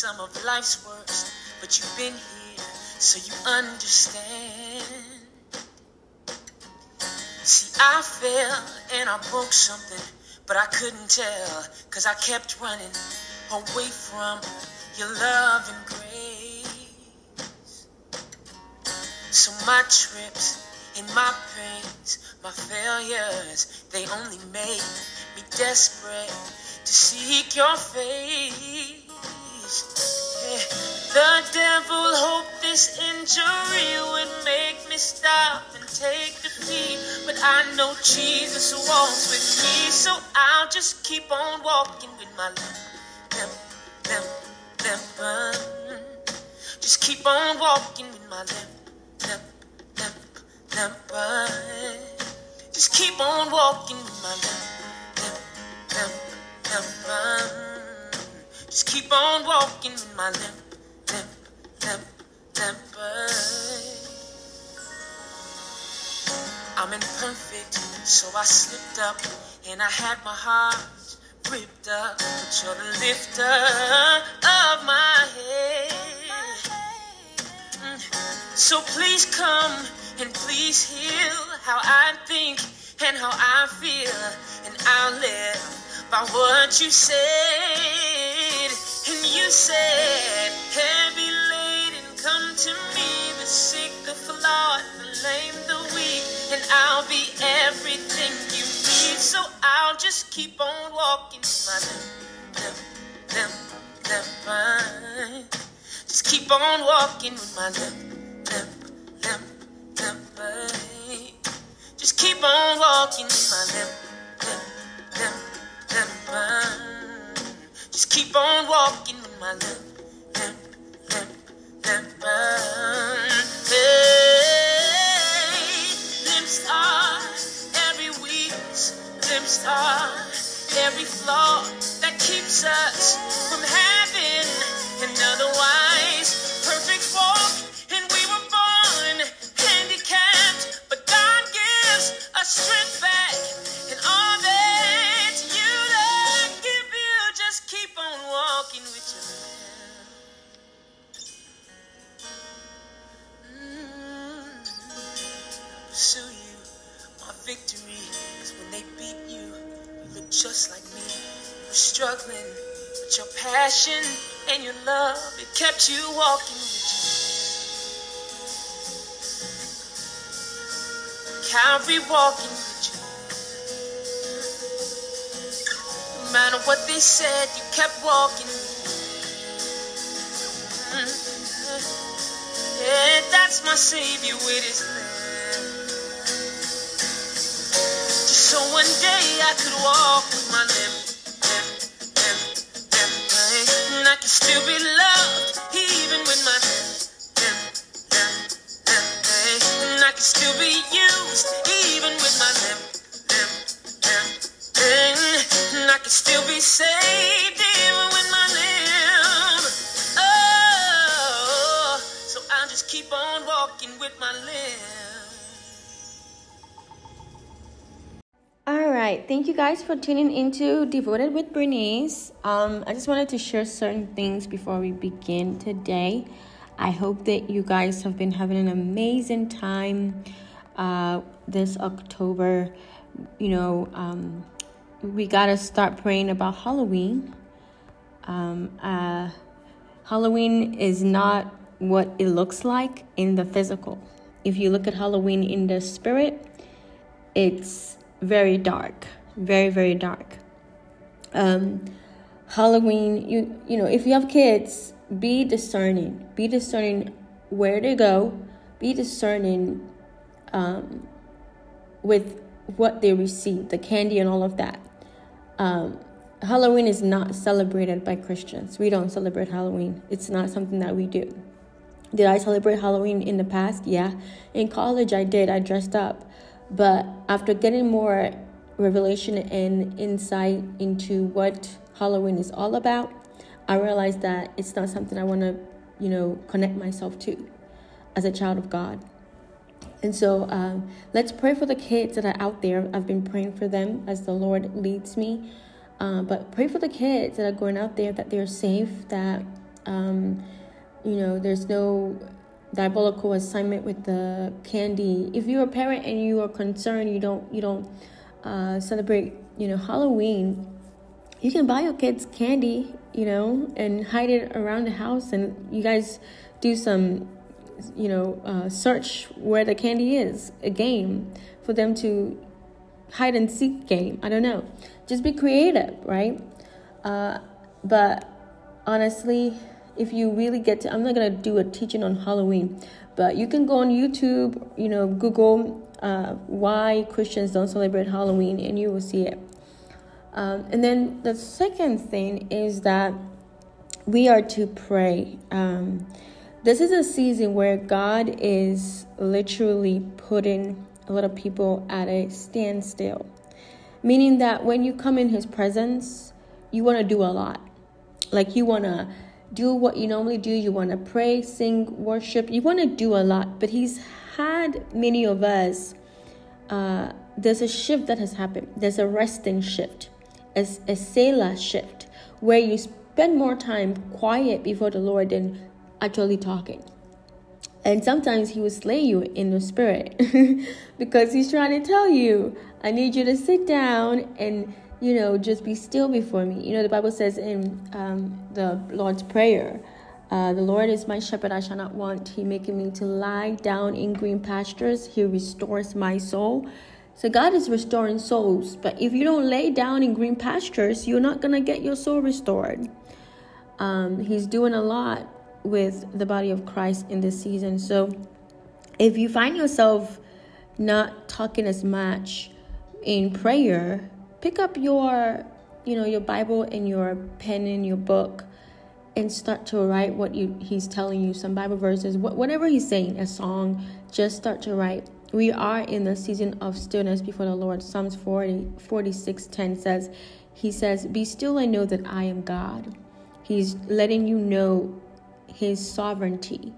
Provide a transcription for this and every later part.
some of life's worst, but you've been here, so you understand. See, I fell and I broke something, but I couldn't tell, cause I kept running away from your love and grace. So my trips and my pains, my failures, they only make me desperate to seek your face. The devil hoped this injury would make me stop and take defeat, but I know Jesus walks with me, so I'll just keep on walking with my limp, limp, limp. Just keep on walking with my limp, limp, limp, limp. Just keep on walking with my limp, limp, limp, limp. Just keep on walking with my limp, limp, limp. I'm imperfect, so I slipped up and I had my heart ripped up. But you're the lifter of my head. So please come and please heal how I think and how I feel, and I'll live by what you said. And you said, come to me, the sick, the flawed, the lame, the weak, and I'll be everything you need. So I'll just keep on walking my limp, limp, limp, limp. Just keep on walking with my limp, limp, limp, limp. Just keep on walking with my limp, limp, limp, limp. Just keep on walking with my limp, limp, limp, limp. Hey, kept walking. Yeah, that's my Savior with his lamb. Just so one day I could walk with my limp, you guys for tuning into Devoted with Bernice. Um, I just wanted to share certain things before we begin today. I hope that you guys have been having an amazing time uh, this October. You know, um, we gotta start praying about Halloween. Um, uh, Halloween is not what it looks like in the physical. If you look at Halloween in the spirit, it's very dark, very very dark. Um, Halloween, you you know, if you have kids, be discerning. Be discerning where to go. Be discerning um, with what they receive, the candy and all of that. Um, Halloween is not celebrated by Christians. We don't celebrate Halloween. It's not something that we do. Did I celebrate Halloween in the past? Yeah. In college, I did. I dressed up. But after getting more revelation and insight into what Halloween is all about, I realized that it's not something I want to, you know, connect myself to. as a child of God. And so um, let's pray for the kids that are out there. I've been praying for them as the Lord leads me. Uh, but pray for the kids that are going out there that they're safe, that, um, you know, there's no diabolical assignment with the candy. If you're a parent and you are concerned, you don't, you don't uh, celebrate, you know, Halloween, you can buy your kids candy, you know, and hide it around the house, and you guys do some you know, uh, search where the candy is, a game for them to hide and seek game. I don't know. Just be creative, right? Uh, but honestly, if you really get to, I'm not gonna do a teaching on Halloween, but you can go on YouTube, you know, Google uh, why Christians don't celebrate Halloween, and you will see it. Um, and then the second thing is that we are to pray. Um, this is a season where God is literally putting a lot of people at a standstill. Meaning that when you come in His presence, you want to do a lot. Like you want to do what you normally do, you want to pray, sing, worship, you want to do a lot. But He's had many of us, uh, there's a shift that has happened. There's a resting shift, a, a Selah shift, where you spend more time quiet before the Lord than actually talking. And sometimes he will slay you in the spirit because he's trying to tell you, I need you to sit down and, you know, just be still before me. You know, the Bible says in um, the Lord's Prayer, uh, the Lord is my shepherd, I shall not want. He maketh me to lie down in green pastures. He restores my soul. So God is restoring souls. But if you don't lay down in green pastures, you're not going to get your soul restored. Um, he's doing a lot with the body of Christ in this season. So if you find yourself not talking as much in prayer, pick up your you know your Bible and your pen and your book and start to write what you he's telling you some bible verses whatever he's saying a song just start to write. We are in the season of stillness before the lord. Psalms 40 46 10 says he says be still and know that i am god. He's letting you know his sovereignty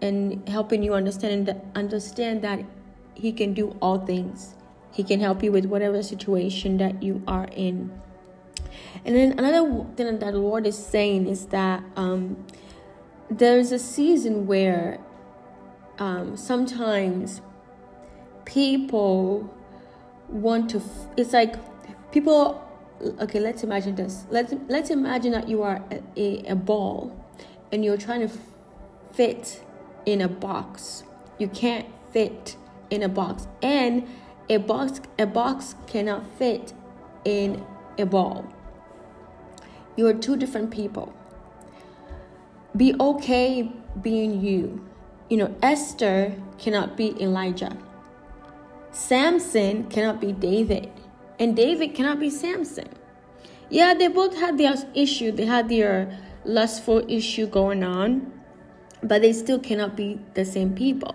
and helping you understand understand that he can do all things. He can help you with whatever situation that you are in. And then another thing that the Lord is saying is that um, there's a season where um, sometimes people want to. F- it's like people. Okay, let's imagine this. Let's let's imagine that you are a, a, a ball and you're trying to fit in a box. You can't fit in a box. And a box a box cannot fit in a ball. You are two different people. Be okay being you. You know, Esther cannot be Elijah. Samson cannot be David. And David cannot be Samson. Yeah, they both had their issue. They had their lustful issue going on, but they still cannot be the same people,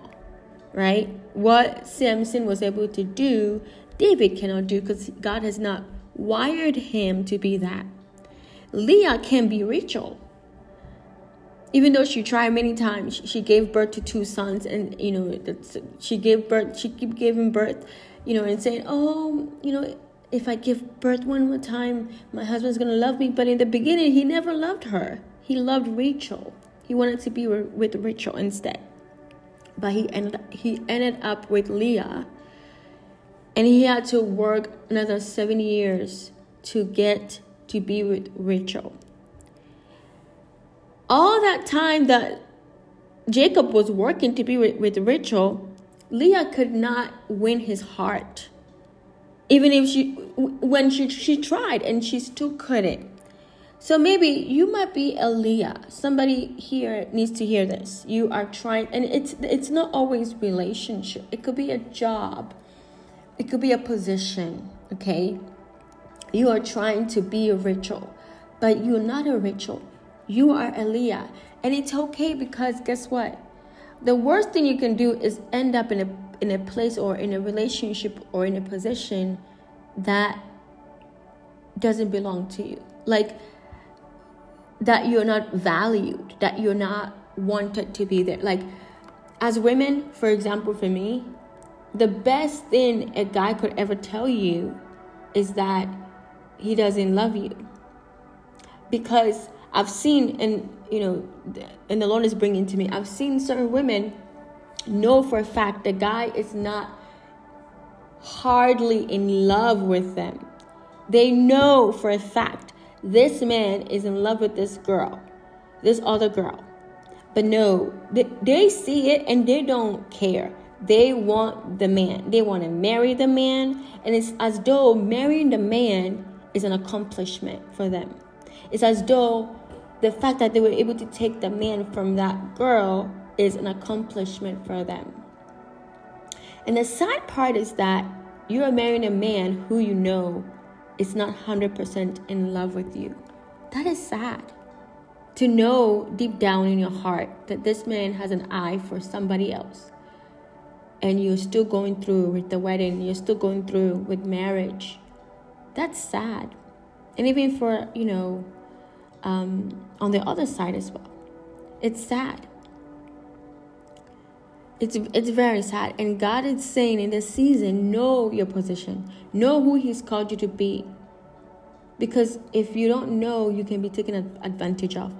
right? What Samson was able to do, David cannot do because God has not wired him to be that. Leah can be Rachel. Even though she tried many times, she gave birth to two sons, and you know, she gave birth, she keep giving birth, you know, and saying, "Oh, you know, if I give birth one more time, my husband's gonna love me. But in the beginning, he never loved her. He loved Rachel. He wanted to be with Rachel instead. But he ended he ended up with Leah, and he had to work another seven years to get to be with Rachel. All that time that Jacob was working to be with, with Rachel, Leah could not win his heart even if she when she she tried and she still couldn't so maybe you might be a Leah. Somebody here needs to hear this. You are trying, and it's it's not always relationship. It could be a job. It could be a position. Okay, you are trying to be a Rachel, but you're not a Rachel. You are a Leah, and it's okay because guess what? The worst thing you can do is end up in a in a place or in a relationship or in a position that doesn't belong to you. Like that you're not valued, that you're not wanted to be there. Like as women, for example, for me, the best thing a guy could ever tell you is that he doesn't love you. Because I've seen, and you know, and the Lord is bringing to me, I've seen certain women know for a fact the guy is not hardly in love with them. They know for a fact this man is in love with this girl, this other girl. But no, they, they see it and they don't care. They want the man. They want to marry the man. And it's as though marrying the man is an accomplishment for them. It's as though the fact that they were able to take the man from that girl is an accomplishment for them. And the sad part is that you are marrying a man who you know is not 100% in love with you. That is sad. To know deep down in your heart that this man has an eye for somebody else. And you're still going through with the wedding, you're still going through with marriage. That's sad. And even for, you know, um, on the other side as well. It's sad. It's, it's very sad. And God is saying in this season, know your position, know who He's called you to be. Because if you don't know, you can be taken advantage of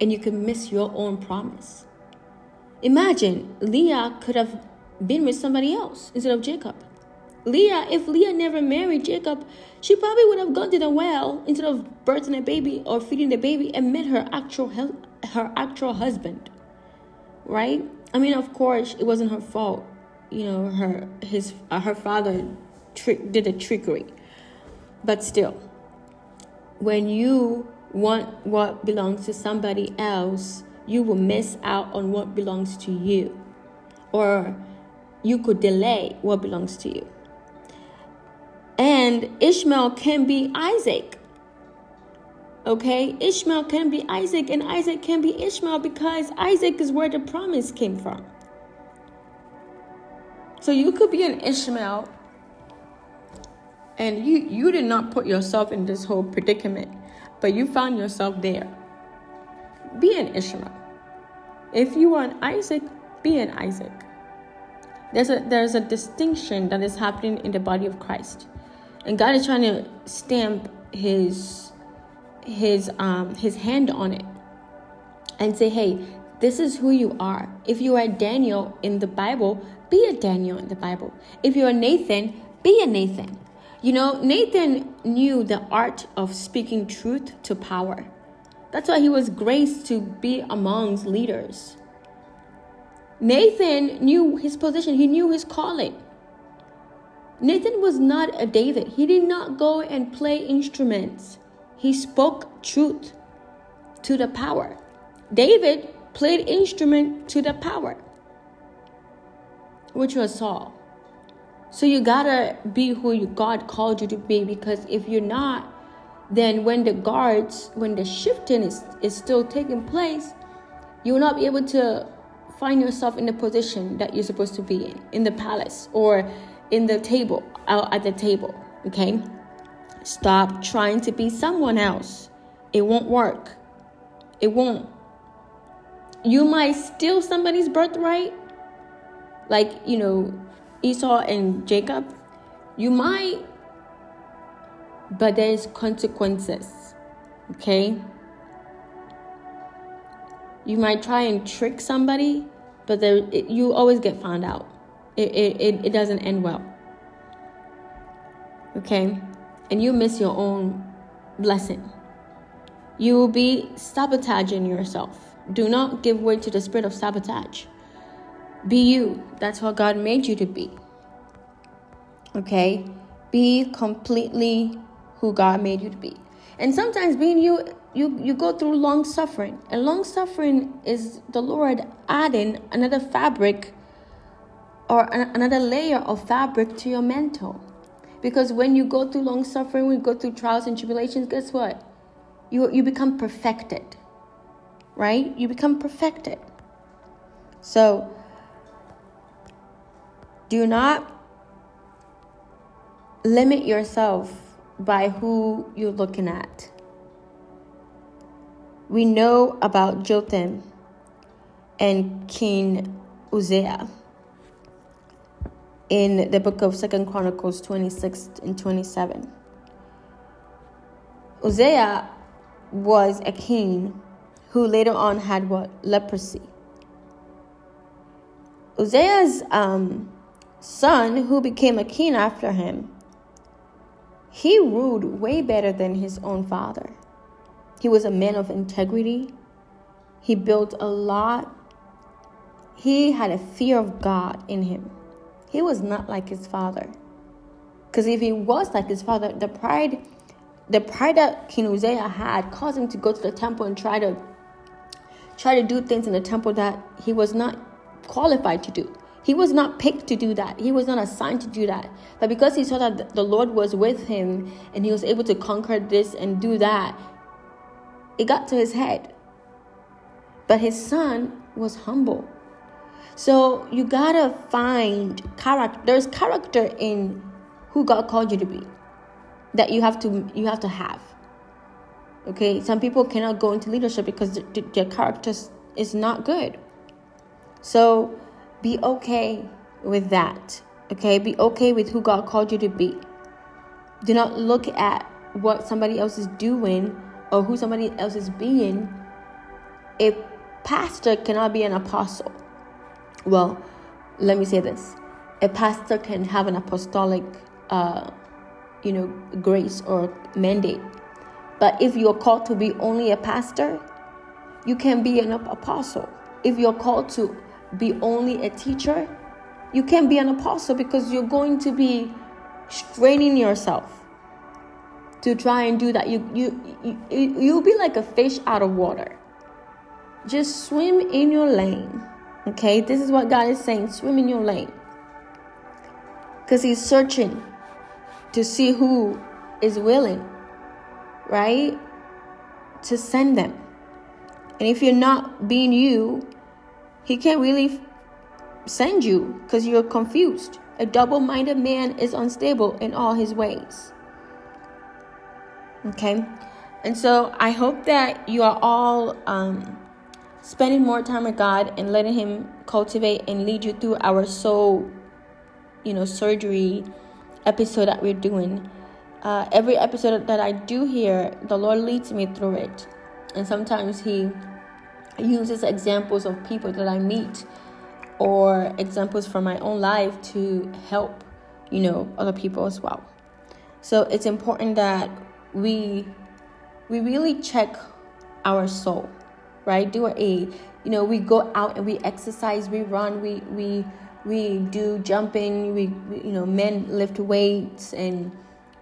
and you can miss your own promise. Imagine Leah could have been with somebody else instead of Jacob. Leah, if Leah never married Jacob, she probably would have gone to the well instead of birthing a baby or feeding the baby and met her actual her actual husband. Right? I mean, of course, it wasn't her fault. You know, her his uh, her father trick did a trickery, but still, when you want what belongs to somebody else, you will miss out on what belongs to you, or you could delay what belongs to you. And Ishmael can be Isaac. Okay, Ishmael can be Isaac, and Isaac can be Ishmael because Isaac is where the promise came from. So you could be an Ishmael, and you you did not put yourself in this whole predicament, but you found yourself there. Be an Ishmael. If you are an Isaac, be an Isaac. There's a there's a distinction that is happening in the body of Christ, and God is trying to stamp His his um his hand on it and say hey this is who you are. If you are daniel in the bible be a daniel in the bible. If you are nathan be a nathan. You know nathan knew the art of speaking truth to power. That's why he was graced to be amongst leaders. Nathan knew his position. He knew his calling. Nathan was not a david. He did not go and play instruments he spoke truth to the power. David played instrument to the power, which was Saul. So you gotta be who you, God called you to be because if you're not, then when the guards, when the shifting is, is still taking place, you will not be able to find yourself in the position that you're supposed to be in, in the palace or in the table, out at the table. Okay? Stop trying to be someone else. It won't work. It won't. You might steal somebody's birthright, like, you know, Esau and Jacob. You might, but there's consequences. Okay? You might try and trick somebody, but there, it, you always get found out. It, it, it doesn't end well. Okay? And you miss your own blessing. You will be sabotaging yourself. Do not give way to the spirit of sabotage. Be you. That's what God made you to be. Okay? Be completely who God made you to be. And sometimes being you you you go through long suffering. And long suffering is the Lord adding another fabric or another layer of fabric to your mantle. Because when you go through long suffering, when you go through trials and tribulations, guess what? You, you become perfected, right? You become perfected. So, do not limit yourself by who you're looking at. We know about Jotham and King Uzziah in the book of Second Chronicles 26 and 27. Uzziah was a king who later on had what? Leprosy. Uzziah's um, son, who became a king after him, he ruled way better than his own father. He was a man of integrity. He built a lot. He had a fear of God in him. He was not like his father. Because if he was like his father, the pride, the pride that King Uzziah had caused him to go to the temple and try to try to do things in the temple that he was not qualified to do. He was not picked to do that. He was not assigned to do that. But because he saw that the Lord was with him and he was able to conquer this and do that, it got to his head. But his son was humble. So you gotta find character. There's character in who God called you to be that you have to you have to have. Okay, some people cannot go into leadership because their character is not good. So be okay with that. Okay, be okay with who God called you to be. Do not look at what somebody else is doing or who somebody else is being. A pastor cannot be an apostle. Well, let me say this: a pastor can have an apostolic, uh, you know, grace or mandate. But if you're called to be only a pastor, you can be an apostle. If you're called to be only a teacher, you can't be an apostle because you're going to be straining yourself to try and do that. You you you you'll be like a fish out of water. Just swim in your lane. Okay? This is what God is saying, swim in your lane. Cuz he's searching to see who is willing, right? To send them. And if you're not being you, he can't really send you because you're confused. A double minded man is unstable in all his ways. Okay? And so I hope that you are all um, spending more time with God and letting Him cultivate and lead you through our soul, you know, surgery episode that we're doing. Uh, every episode that I do here, the Lord leads me through it. And sometimes He uses examples of people that I meet or examples from my own life to help, you know, other people as well. So it's important that we we really check our soul, right? Do a you know, we go out and we exercise, we run, we we we do jumping, we, we you know, men lift weights and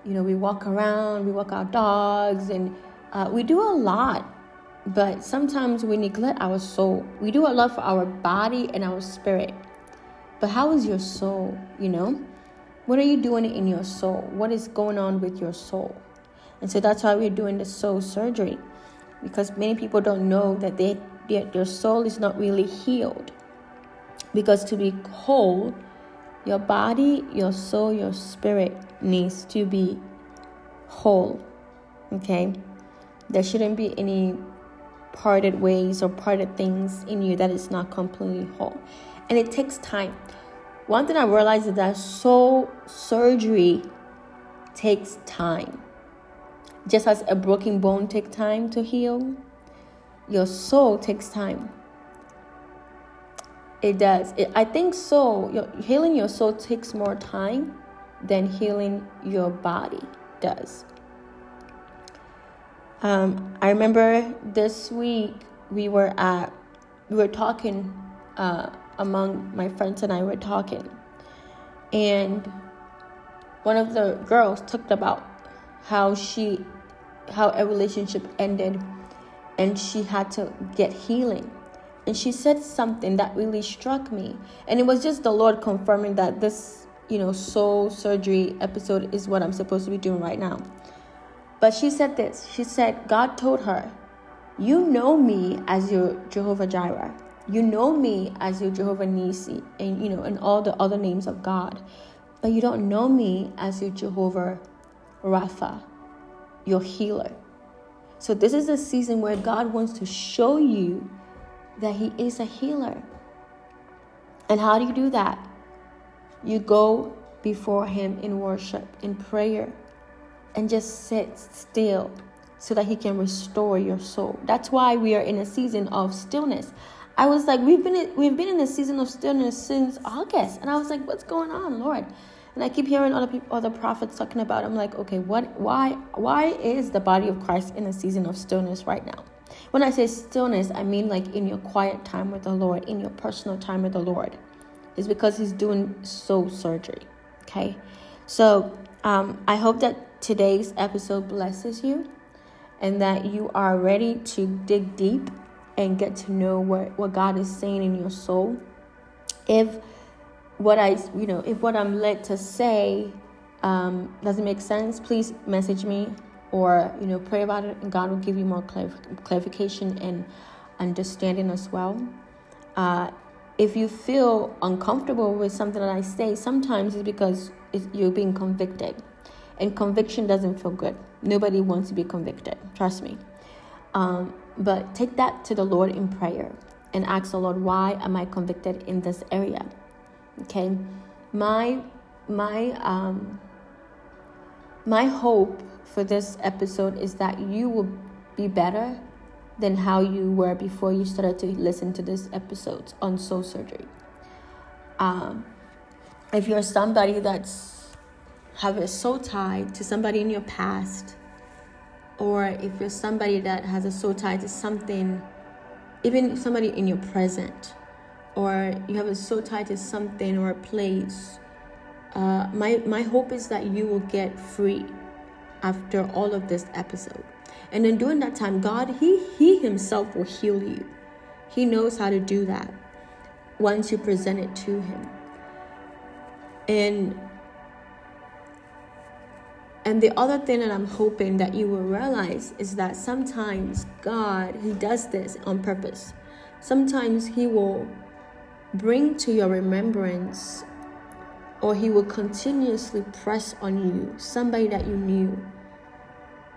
you know, we walk around, we walk our dogs and uh, we do a lot but sometimes we neglect our soul. We do a lot for our body and our spirit. But how is your soul, you know? What are you doing in your soul? What is going on with your soul? And so that's why we're doing the soul surgery. Because many people don't know that they, their, their soul is not really healed. Because to be whole, your body, your soul, your spirit needs to be whole. Okay? There shouldn't be any parted ways or parted things in you that is not completely whole. And it takes time. One thing I realized is that soul surgery takes time. Just as a broken bone takes time to heal, your soul takes time. It does. It, I think so. Your, healing your soul takes more time than healing your body does. Um, I remember this week we were at we were talking uh, among my friends and I were talking, and one of the girls talked about how she how a relationship ended and she had to get healing and she said something that really struck me and it was just the lord confirming that this you know soul surgery episode is what i'm supposed to be doing right now but she said this She said, God told her, You know me as your Jehovah Jireh. You know me as your Jehovah Nissi, and you know, and all the other names of God. But you don't know me as your Jehovah Rapha, your healer. So this is a season where God wants to show you that He is a healer. And how do you do that? You go before Him in worship, in prayer, and just sit still so that He can restore your soul. That's why we are in a season of stillness. I was like, we've been we've been in a season of stillness since August, and I was like, what's going on, Lord? And I keep hearing other people, other prophets talking about. I'm like, okay, what? Why? Why is the body of Christ in a season of stillness right now? When I say stillness, I mean like in your quiet time with the Lord, in your personal time with the Lord. It's because He's doing soul surgery. Okay, so um, I hope that today's episode blesses you, and that you are ready to dig deep and get to know what what God is saying in your soul. If what I, you know, if what I'm led to say um, doesn't make sense, please message me or, you know, pray about it and God will give you more clarification and understanding as well. Uh, if you feel uncomfortable with something that I say, sometimes it's because it's, you're being convicted. And conviction doesn't feel good. Nobody wants to be convicted. Trust me. Um, but take that to the Lord in prayer and ask the Lord, why am I convicted in this area? Okay, my my um my hope for this episode is that you will be better than how you were before you started to listen to this episode on soul surgery. Um, if you're somebody that's have a soul tie to somebody in your past, or if you're somebody that has a soul tie to something, even somebody in your present, or you have a soul tied to something or a place, uh, my, my hope is that you will get free after all of this episode. And then during that time, God, He He Himself will heal you. He knows how to do that once you present it to Him. And and the other thing that I'm hoping that you will realize is that sometimes God, He does this on purpose. Sometimes He will bring to your remembrance, or He will continuously press on you somebody that you knew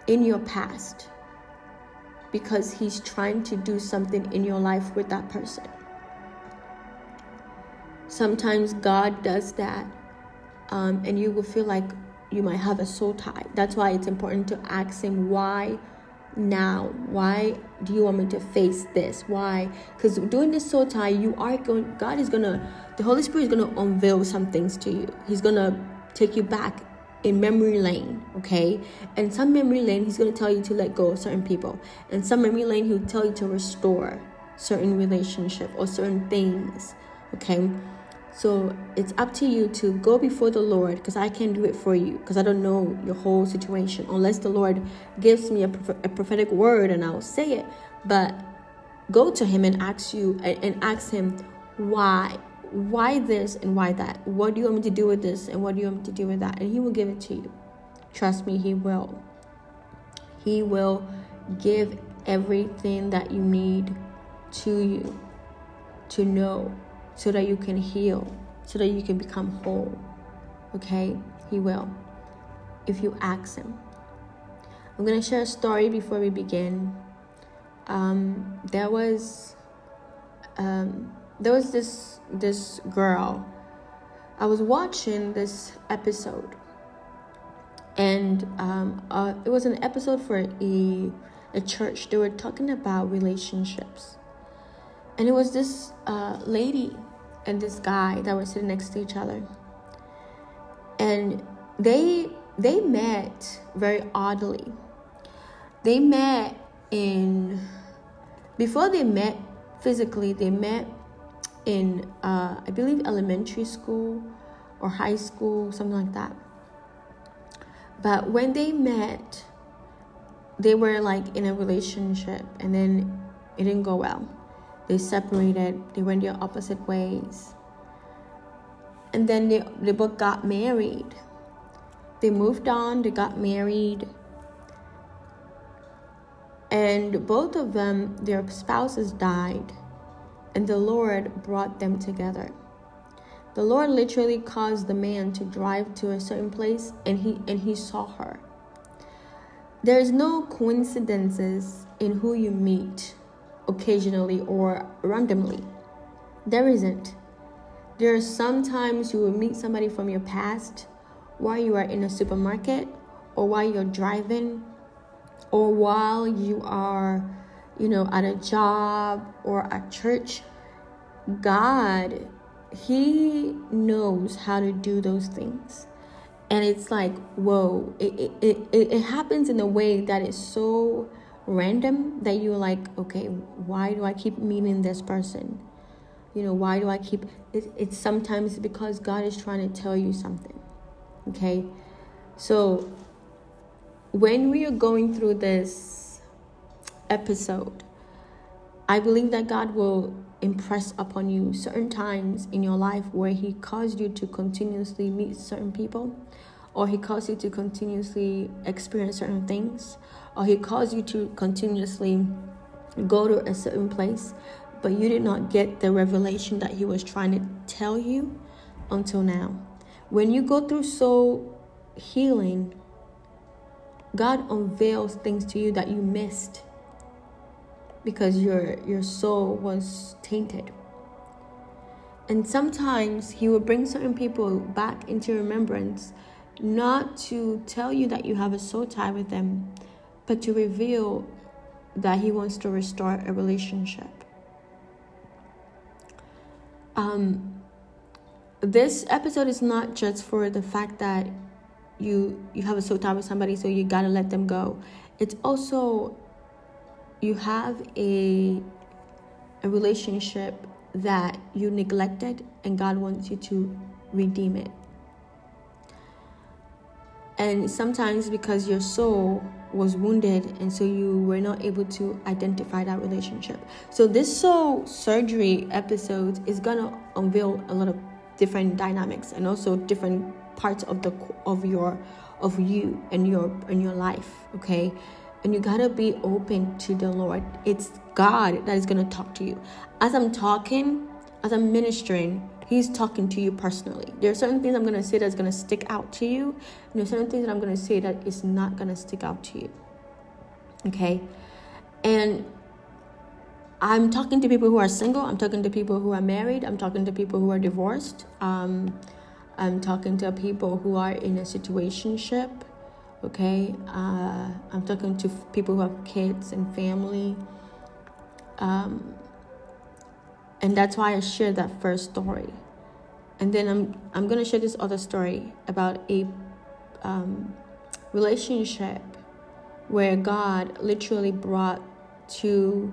in your past because He's trying to do something in your life with that person. Sometimes God does that, um, and you will feel like you might have a soul tie. That's why it's important to ask Him why now why do you want me to face this? Why? Because doing this soul tie you are going god is gonna the holy spirit is gonna unveil some things to you. He's gonna take you back in memory lane okay? And some memory lane he's gonna tell you to let go of certain people. And some memory lane he'll tell you to restore certain relationship or certain things okay so it's up to you to go before the Lord because I can't do it for you because I don't know your whole situation unless the Lord gives me a, a prophetic word and I'll say it. But go to Him and ask you and ask Him why, why this and why that. What do you want me to do with this and what do you want me to do with that? And He will give it to you. Trust me, He will. He will give everything that you need to you to know so that you can heal, so that you can become whole. Okay? He will. If you ask Him. I'm going to share a story before we begin. Um, there was um, there was this this girl. I was watching this episode, and um, uh, it was an episode for a a church. They were talking about relationships, and it was this uh, lady and this guy that were sitting next to each other. And they they met very oddly. They met in before they met physically, they met in uh, I believe elementary school or high school, something like that. But when they met, they were like in a relationship and then it didn't go well. They separated, they went their opposite ways. And then they, they both got married. They moved on, they got married. And both of them, their spouses died. And the Lord brought them together. The Lord literally caused the man to drive to a certain place and he and he saw her. There is no coincidences in who you meet occasionally or randomly. There isn't. There are sometimes you will meet somebody from your past while you are in a supermarket or while you're driving or while you are, you know, at a job or at church. God, He knows how to do those things. And it's like, whoa, it, it, it, it happens in a way that is so random that you're like, okay, why do I keep meeting this person? You know, why do I keep it, it's sometimes because God is trying to tell you something. Okay? So when we are going through this episode, I believe that God will impress upon you certain times in your life where He caused you to continuously meet certain people, or He caused you to continuously experience certain things, or He caused you to continuously go to a certain place, but you did not get the revelation that He was trying to tell you until now. When you go through soul healing, God unveils things to you that you missed because your your soul was tainted. And sometimes he will bring certain people back into remembrance not to tell you that you have a soul tie with them, but to reveal that he wants to restore a relationship. Um, this episode is not just for the fact that you you have a soul tie with somebody, so you gotta let them go. It's also you have a a relationship that you neglected and God wants you to redeem it. And sometimes because your soul was wounded and so you were not able to identify that relationship. So this soul surgery episode is to unveil a lot of different dynamics and also different parts of the of your of you and your and your life, okay? and you gotta be open to the Lord. It's God that is gonna talk to you. As I'm talking, as I'm ministering, He's talking to you personally. There are certain things I'm gonna say that's gonna stick out to you, and there are certain things that I'm gonna say that is not gonna stick out to you. Okay? And I'm talking to people who are single, I'm talking to people who are married, I'm talking to people who are divorced, um, I'm talking to people who are in a situationship okay uh, i'm talking to people who have kids and family um, and that's why i shared that first story. And then i'm i'm going to share this other story about a um, relationship where god literally brought to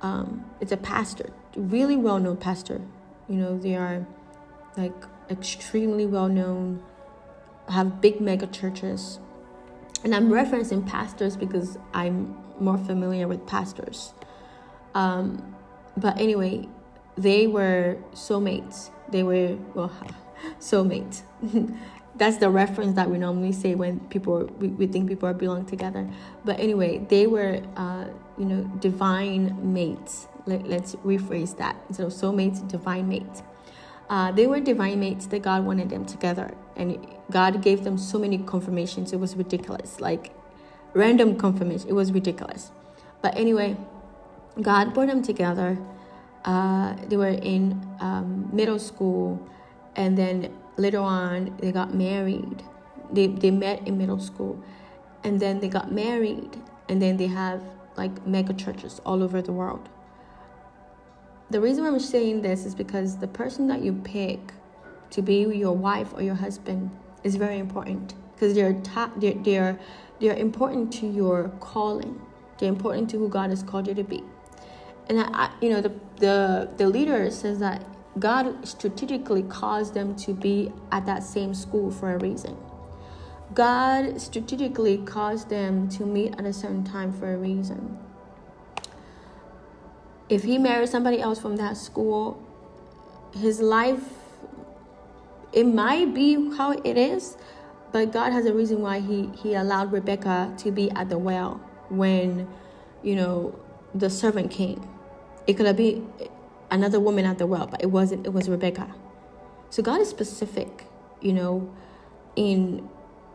um, it's a pastor really well-known pastor. You know they are like extremely well-known have big mega churches. And I'm referencing pastors because I'm more familiar with pastors. Um, but anyway, they were soulmates. They were, well, soulmates. That's the reference that we normally say when people, we, we think people are belong together. But anyway, they were, uh, you know, divine mates. Let, let's rephrase that. So soulmates, divine mates. Uh, they were divine mates that God wanted them together. And God gave them so many confirmations. It was ridiculous. Like random confirmation. It was ridiculous. But anyway, God brought them together. Uh, they were in um, middle school. And then later on, they got married. They, they met in middle school. And then they got married. And then they have like mega churches all over the world the reason why I'm saying this is because the person that you pick to be your wife or your husband is very important because they're, ta- they're they're they're important to your calling. They're important to who God has called you to be. And I, you know the the the leader says that God strategically caused them to be at that same school for a reason. God strategically caused them to meet at a certain time for a reason if he married somebody else from that school, his life, it might be how it is, but God has a reason why he, he allowed Rebecca to be at the well when, you know, the servant came. It could have been another woman at the well, but it wasn't, it was Rebecca. So God is specific, you know, in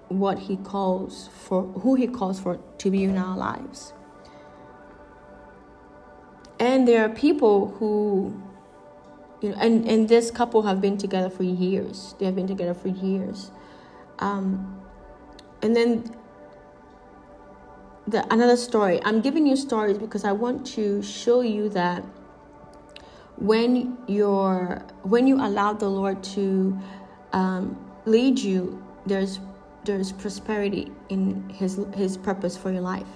what he calls for, who he calls for to be in our lives. And there are people who you know, and and this couple have been together for years. They have been together for years, um, and then the another story. I'm giving you stories because I want to show you that when you're when you allow the Lord to um, lead you, there's there's prosperity in His His purpose for your life.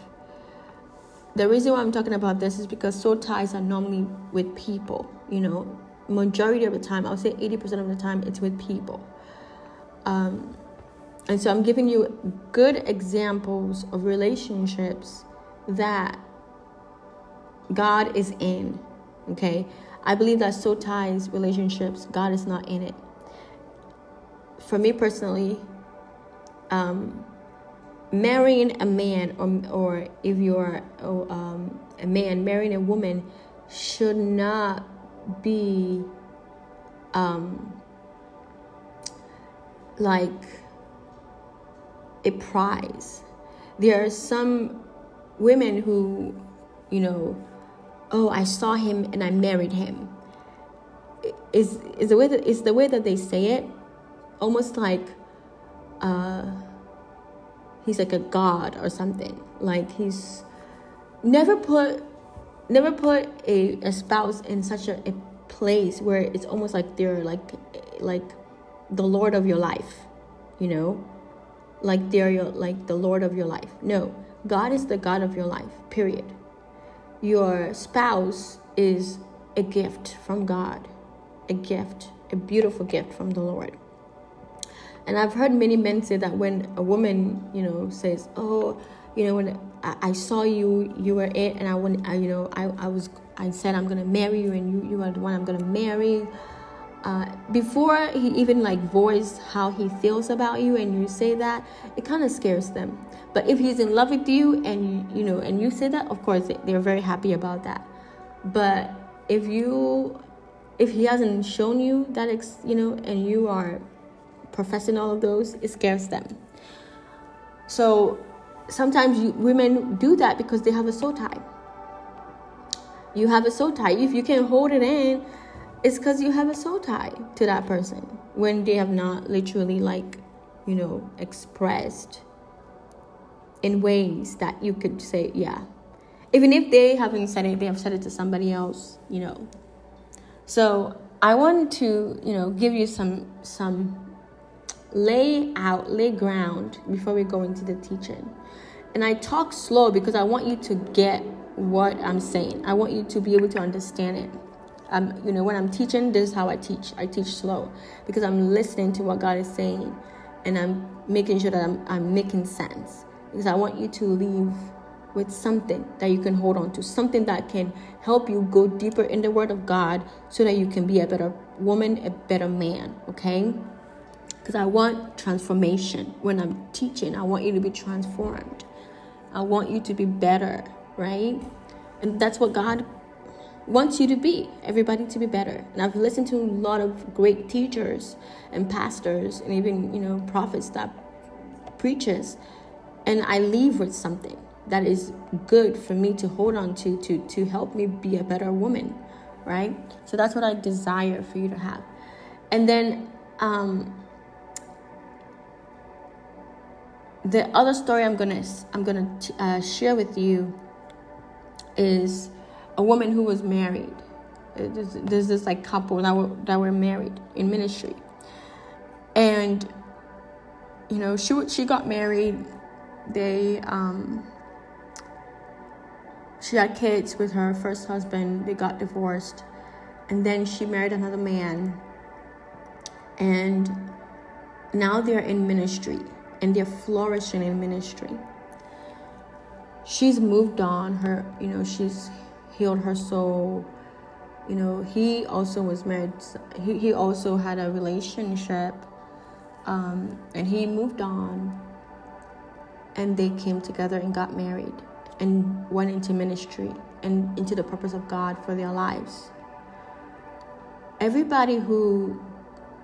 The reason why I'm talking about this is because soul ties are normally with people. You know, majority of the time, I would say 80% of the time, it's with people. Um, and so I'm giving you good examples of relationships that God is in. Okay, I believe that soul ties relationships, God is not in it. For me personally, um, marrying a man or, or if you're oh, um, a man marrying a woman should not be um, like a prize. There are some women who, you know, oh, I saw him and I married him. Is is the way that is the way that they say it, almost like, uh, he's like a god or something. Like he's never put never put a, a spouse in such a, a place where it's almost like they're like like the lord of your life you know like they're your, like the lord of your life. No god is the god of your life period. Your spouse is a gift from god a gift a beautiful gift from the lord. And i've heard many men say that when a woman you know says oh you know when I, saw you you were it and i when I, you know i i was i said i'm gonna marry you and you you are the one i'm gonna marry uh, before he even like voice how he feels about you and you say that it kind of scares them but if he's in love with you and you, know and you say that of course they're very happy about that but if you if he hasn't shown you that ex, you know and you are professing all of those it scares them so sometimes you, women do that because they have a soul tie. You have a soul tie. If you can hold it in, it's because you have a soul tie to that person when they have not literally, like, you know, expressed in ways that you could say, yeah. Even if they haven't said it, they have said it to somebody else, you know. So I want to, you know, give you some some lay out, lay ground before we go into the teaching. And I talk slow because I want you to get what I'm saying. I want you to be able to understand it. Um, you know, when I'm teaching, this is how I teach. I teach slow because I'm listening to what God is saying and I'm making sure that I'm, I'm making sense. Because I want you to leave with something that you can hold on to, something that can help you go deeper in the Word of God so that you can be a better woman, a better man, okay? Because I want transformation. When I'm teaching, I want you to be transformed. I want you to be better, right? And that's what God wants you to be, everybody to be better. And I've listened to a lot of great teachers and pastors and even, you know, prophets that preaches and I leave with something that is good for me to hold on to to to help me be a better woman, right? So that's what I desire for you to have. And then um the other story I'm gonna I'm gonna uh, share with you is a woman who was married. Uh, there's, this like couple that were that were married in ministry, and you know she she got married. They um, she had kids with her first husband. They got divorced, and then she married another man, and now they're in ministry and they're flourishing in ministry. She's moved on. Her, you know, she's healed her soul. You know, he also was married. He, he also had a relationship, um, and he moved on. And they came together and got married, and went into ministry and into the purpose of God for their lives. Everybody who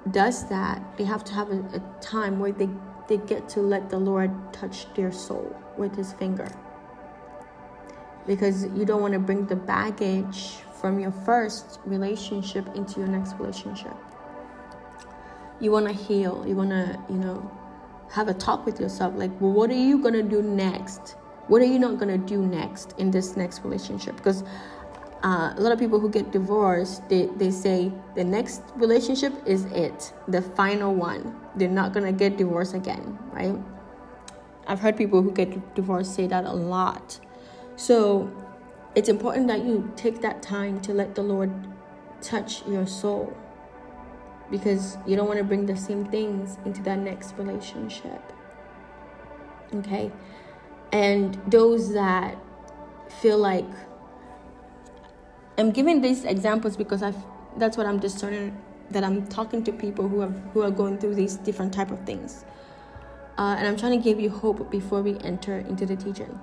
does that, they have to have a, a time where they they get to let the Lord touch their soul with his finger. Because you don't want to bring the baggage from your first relationship into your next relationship. You want to heal. You want to, you know, have a talk with yourself like, well, what are you going to do next? What are you not going to do next in this next relationship? Because uh, a lot of people who get divorced, they, they say the next relationship is it, the final one. They're not going to get divorced again, right? I've heard people who get divorced say that a lot. So it's important that you take that time to let the Lord touch your soul because you don't want to bring the same things into that next relationship. Okay? And those that feel like I'm giving these examples because i that's what I'm discerning that I'm talking to people who have who are going through these different type of things. Uh, and I'm trying to give you hope before we enter into the teaching.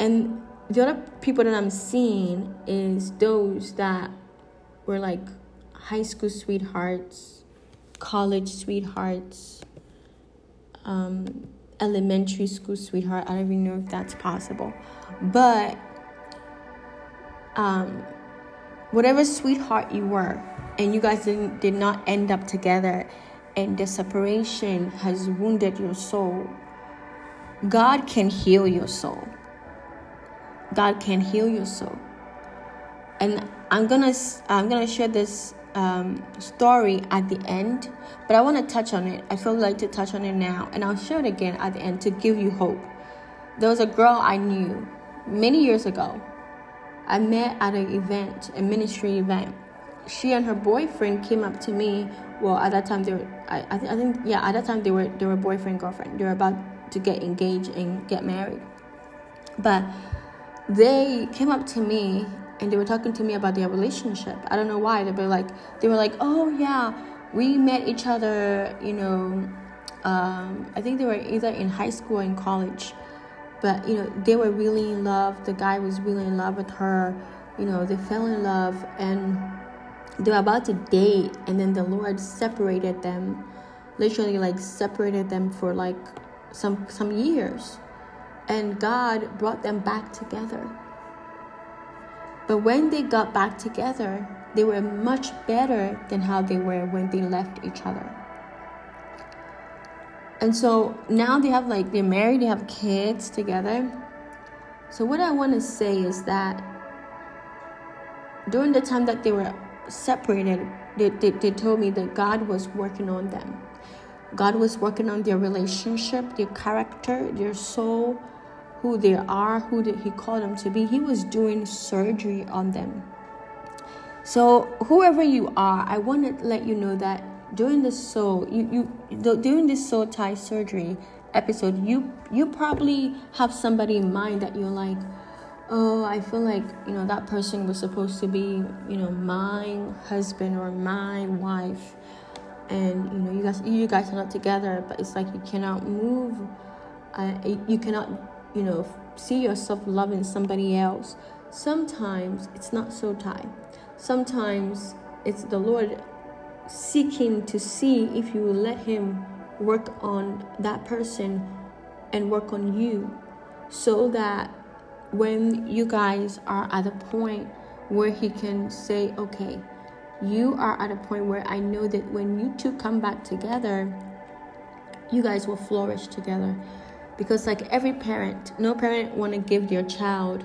And the other people that I'm seeing is those that were like high school sweethearts, college sweethearts, um, elementary school sweetheart. I don't even know if that's possible. But um, whatever sweetheart you were, and you guys didn't, did not end up together, and the separation has wounded your soul, God can heal your soul. God can heal your soul. And I'm gonna I'm gonna share this um, story at the end, but I want to touch on it. I feel like to touch on it now, and I'll share it again at the end to give you hope. There was a girl I knew many years ago I met at an event, a ministry event. She and her boyfriend came up to me. Well, at that time they were, I, I, I think, yeah, at that time they were, they were boyfriend girlfriend. They were about to get engaged and get married. But they came up to me and they were talking to me about their relationship. I don't know why. They were like, they were like, oh yeah, we met each other. You know, um, I think they were either in high school or in college but you know they were really in love the guy was really in love with her you know they fell in love and they were about to date and then the lord separated them literally like separated them for like some some years and god brought them back together but when they got back together they were much better than how they were when they left each other and so now they have like they're married, they have kids together. So what I want to say is that during the time that they were separated, they, they, they told me that God was working on them. God was working on their relationship, their character, their soul, who they are, who did He called them to be. He was doing surgery on them. So, whoever you are, I want to let you know that during the soul you you during this soul tie surgery episode you you probably have somebody in mind that you're like oh i feel like you know that person was supposed to be you know my husband or my wife and you know you guys you guys are not together but it's like you cannot move uh, you cannot you know see yourself loving somebody else sometimes it's not soul tie sometimes it's the lord seeking to see if you will let Him work on that person and work on you so that when you guys are at a point where He can say, okay, you are at a point where I know that when you two come back together, you guys will flourish together. Because, like every parent, no parent want to give their child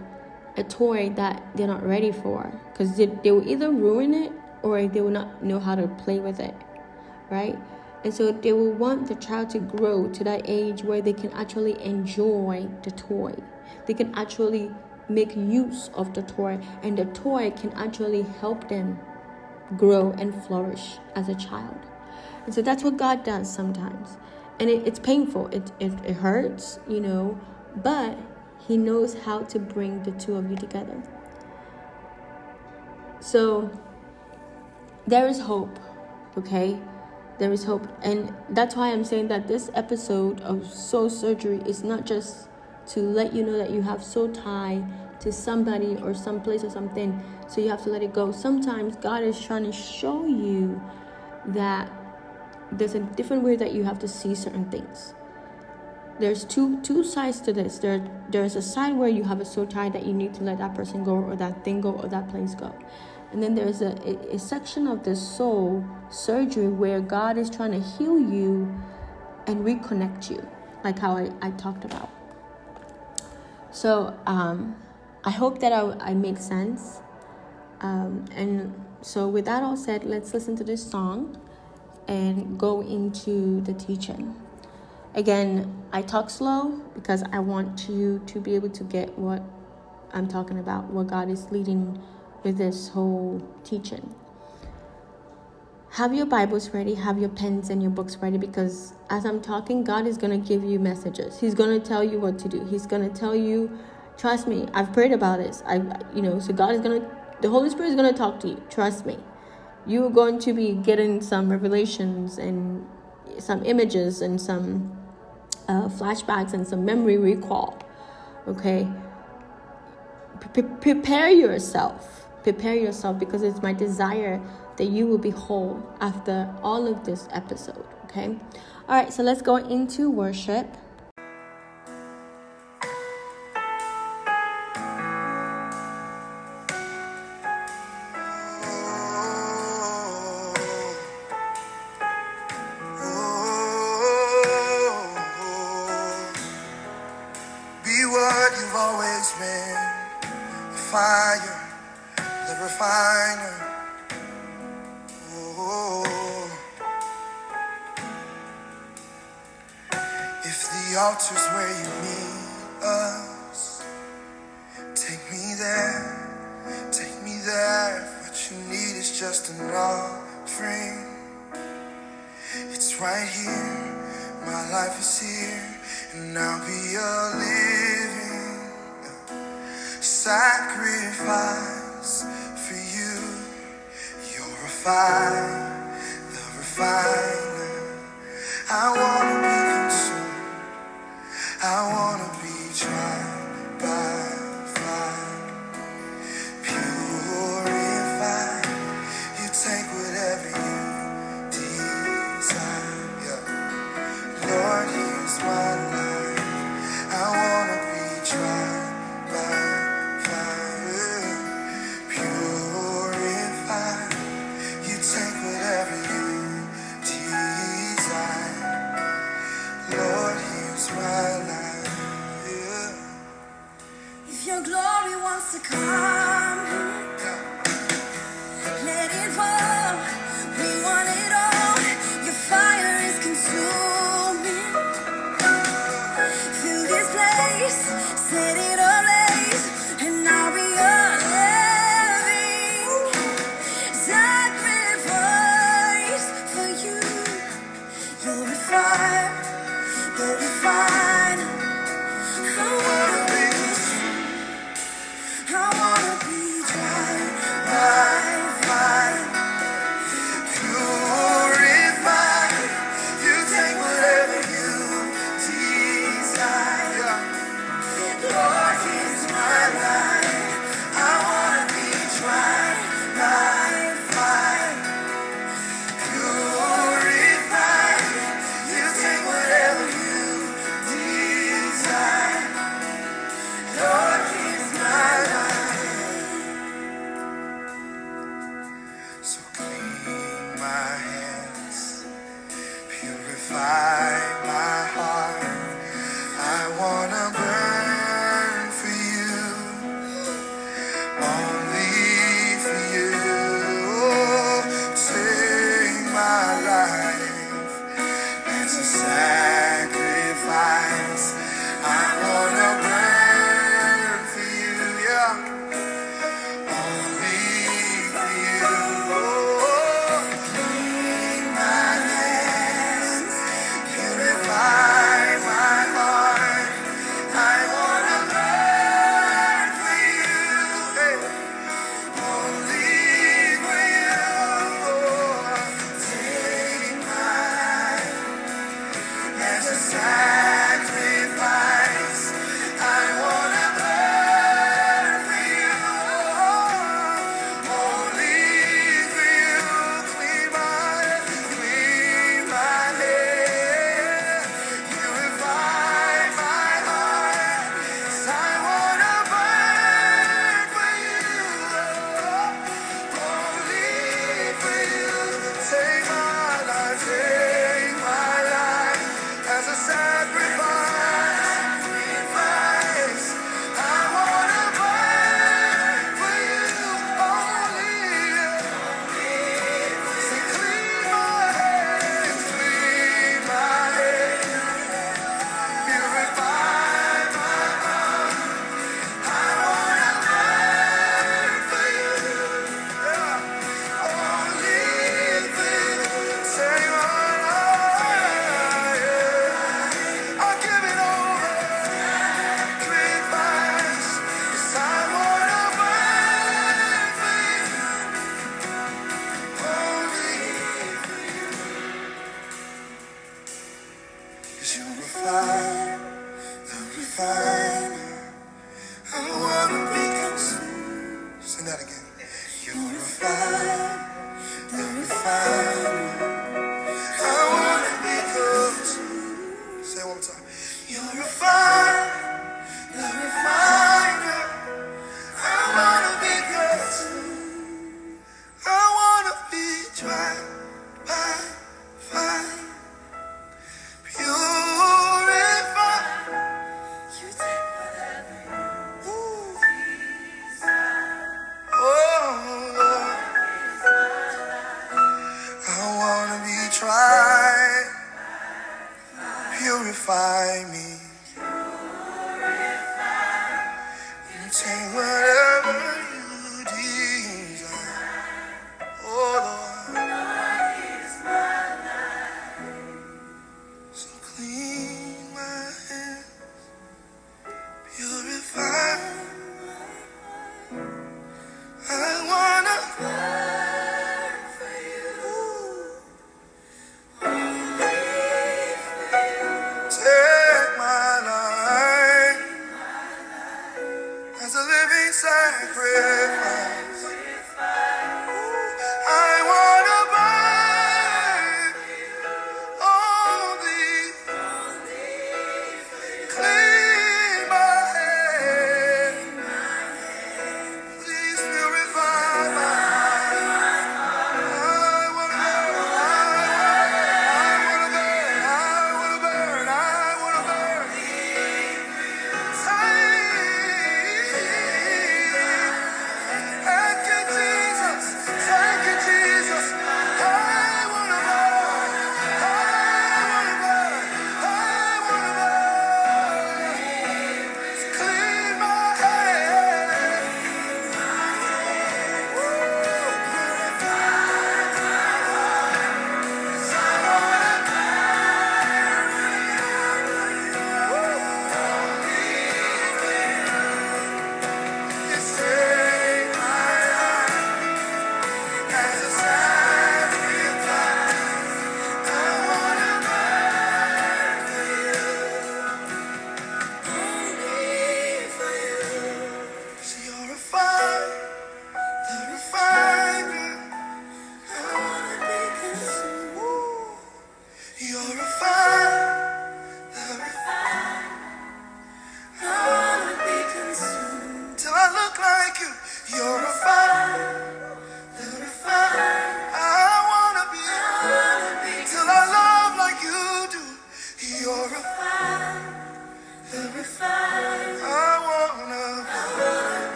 a toy that they're not ready for because they, they will either ruin it or they will not know how to play with it, right? And so they will want the child to grow to that age where they can actually enjoy the toy. They can actually make use of the toy, and the toy can actually help them grow and flourish as a child. And so that's what God does sometimes. And it, it's painful, it, it, it hurts, you know, but He knows how to bring the two of you together. So there is hope, okay? There is hope. And that's why I'm saying that this episode of soul surgery is not just to let you know that you have soul tie to somebody or some place or something, so you have to let it go. Sometimes God is trying to show you that there's a different way that you have to see certain things. there's two two sides to this. There there's a side where you have a soul tie that you need to let that person go or that thing go or that place go. And then there's a, a, a section of the soul surgery where God is trying to heal you and reconnect you, like how I, I talked about. So um, I hope that I, I make sense. Um, and so, with that all said, let's listen to this song and go into the teaching. Again, I talk slow because I want you to be able to get what I'm talking about, what God is leading with this whole teaching. Have your Bibles ready, have your pens and your books ready because as I'm talking, God is going to give you messages. He's going to tell you what to do. He's going to tell you, trust me, I've prayed about this. I you know, so God is going to the Holy Spirit is going to talk to you. Trust me. You are going to be getting some revelations and some images and some uh, flashbacks and some memory recall. Okay? Prepare yourself. Prepare yourself because it's my desire that you will be whole after all of this episode. Okay? All right, so let's go into worship. altar's where you meet us. Take me there, take me there. If what you need is just an offering. It's right here, my life is here, and I'll be a living sacrifice for you. You're a fire, the refiner. I wanna I wanna be trying.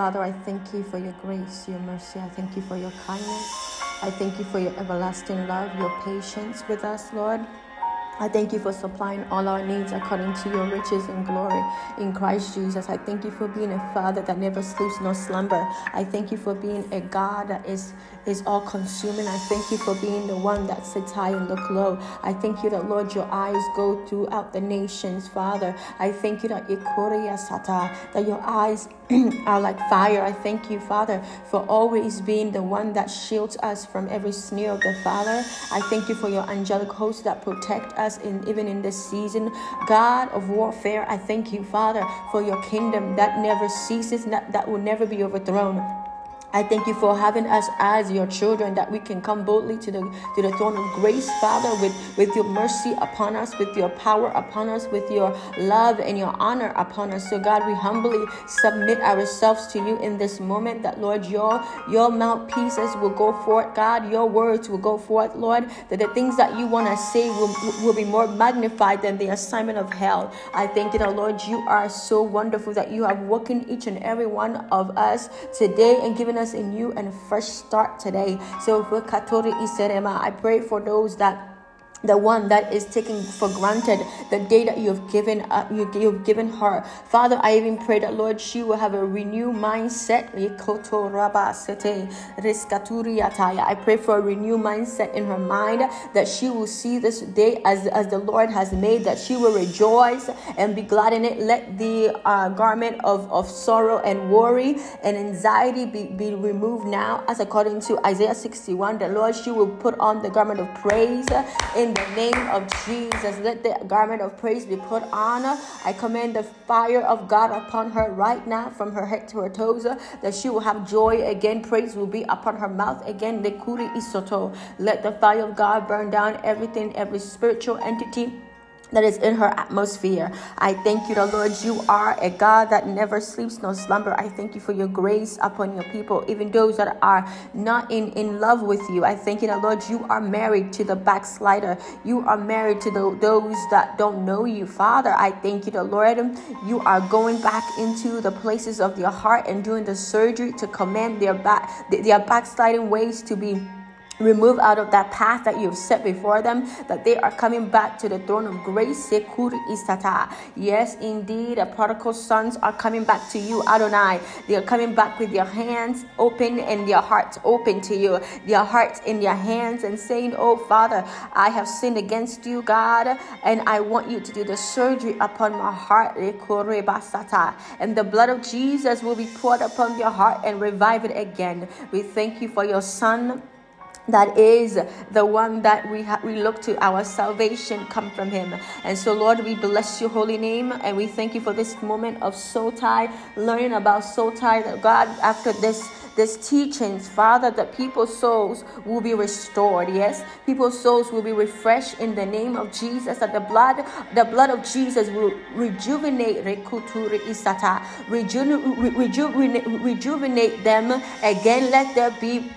Father, I thank you for your grace, your mercy. I thank you for your kindness. I thank you for your everlasting love, your patience with us, Lord. I thank you for supplying all our needs according to your riches and glory in Christ Jesus. I thank you for being a father that never sleeps nor slumber. I thank you for being a God that is, is all consuming. I thank you for being the one that sits high and look low. I thank you that, Lord, your eyes go throughout the nations, Father. I thank you that that your eyes are like fire. I thank you, Father, for always being the one that shields us from every snare of the Father. I thank you for your angelic hosts that protect us in even in this season. God of warfare, I thank you, Father, for your kingdom that never ceases, that, that will never be overthrown. I thank you for having us as your children that we can come boldly to the to the throne of grace, Father, with, with your mercy upon us, with your power upon us, with your love and your honor upon us. So God, we humbly submit ourselves to you in this moment that Lord, your your mouthpieces will go forth, God, your words will go forth, Lord, that the things that you want to say will, will be more magnified than the assignment of hell. I thank you that Lord, you are so wonderful that you have woken each and every one of us today and given in you and a fresh start today. So for Katori Iserema, I pray for those that the one that is taking for granted the day that you have given uh, you, you've given her. Father i even pray that lord she will have a renewed mindset. I pray for a renewed mindset in her mind that she will see this day as as the lord has made that she will rejoice and be glad in it. Let the uh, garment of, of sorrow and worry and anxiety be, be removed now as according to isaiah 61 the lord she will put on the garment of praise in the name of Jesus. Let the garment of praise be put on her. I command the fire of God upon her right now, from her head to her toes, that she will have joy again. Praise will be upon her mouth again. Isoto. Let the fire of God burn down everything, every spiritual entity that is in her atmosphere. I thank you, the Lord. You are a God that never sleeps nor slumber. I thank you for your grace upon your people, even those that are not in, in love with you. I thank you, the Lord. You are married to the backslider. You are married to the, those that don't know you. Father, I thank you, the Lord. You are going back into the places of their heart and doing the surgery to command their back their backsliding ways to be remove out of that path that you've set before them that they are coming back to the throne of grace yes indeed the prodigal sons are coming back to you adonai. They are coming back with their hands open and their hearts open to you. Their hearts in their hands and saying oh father i have sinned against you god and i want you to do the surgery upon my heart. And the blood of jesus will be poured upon your heart and revive it again. We thank you for your son that is the one that we ha- we look to our salvation come from him. And so lord we bless your holy name and we thank you for this moment of soul tie learning about soul tie that god after this this teachings father that people's souls will be restored yes? People's souls will be refreshed in the name of jesus that the blood the blood of jesus will rejuvenate rejuvenate, rejuvenate them. Again let there be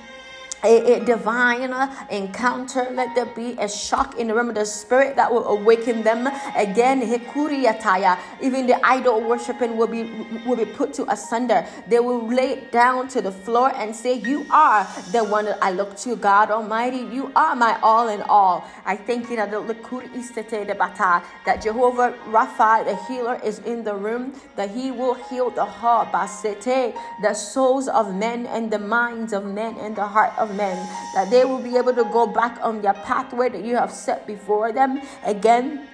a, a divine encounter. Let there be a shock in the realm of the spirit that will awaken them again. Hikuriataya. Even the idol worshiping will be will be put to asunder. They will lay down to the floor and say, "You are the one that I look to, God Almighty. You are my all in all." I thank you that the that Jehovah Rapha, the healer, is in the room. That He will heal the heart, the souls of men and the minds of men and the heart of men, that they will be able to go back on their pathway that you have set before them. Again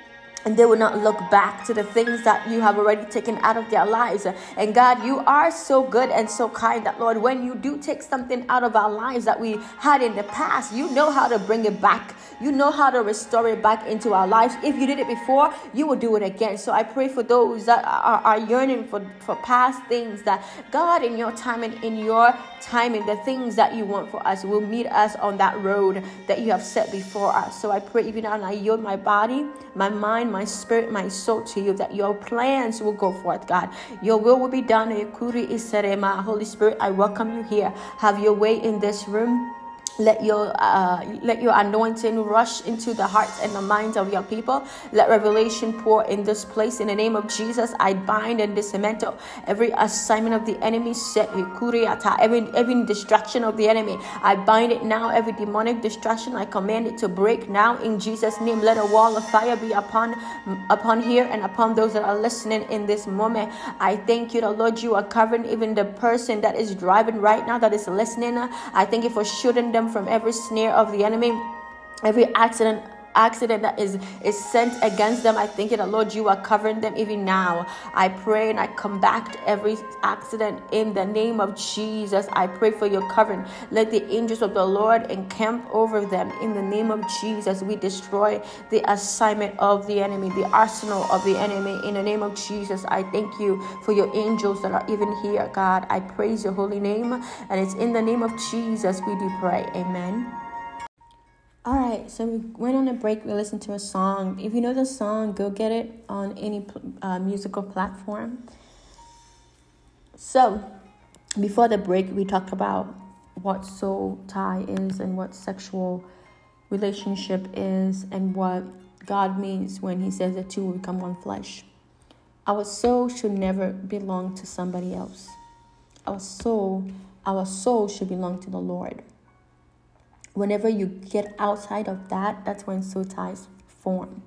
and they will not look back to the things that you have already taken out of their lives. And God, you are so good and so kind that, Lord, when you do take something out of our lives that we had in the past, you know how to bring it back. You know how to restore it back into our lives. If you did it before, you will do it again. So I pray for those that are, are yearning for, for past things that, God, in your time and in your timing, the things that you want for us will meet us on that road that you have set before us. So I pray even now, I yield my body, my mind, my spirit, my soul to you, that your plans will go forth, God. Your will will be done. Holy Spirit, I welcome you here. Have your way in this room. Let your uh, let your anointing rush into the hearts and the minds of your people. Let revelation pour in this place. In the name of Jesus, I bind and dismantle every assignment of the enemy. Set every every distraction of the enemy. I bind it now. Every demonic distraction, I command it to break now in Jesus' name. Let a wall of fire be upon upon here and upon those that are listening in this moment. I thank you, the Lord. You are covering even the person that is driving right now that is listening. I thank you for shooting them from every snare of the enemy, every accident accident that is is sent against them. I thank you that Lord, you are covering them even now. I pray and I combat every accident in the name of Jesus. I pray for your covering. Let the angels of the Lord encamp over them in the name of Jesus. We destroy the assignment of the enemy, the arsenal of the enemy in the name of Jesus. I thank you for your angels that are even here, God. I praise your holy name, and it's in the name of Jesus we do pray. Amen. All right, so we went on a break. We listened to a song. If you know the song, go get it on any uh, musical platform. So, before the break, we talked about what soul tie is and what sexual relationship is and what God means when He says the two will become one flesh. Our soul should never belong to somebody else. Our soul, our soul should belong to the Lord whenever you get outside of that, that's when soul ties form.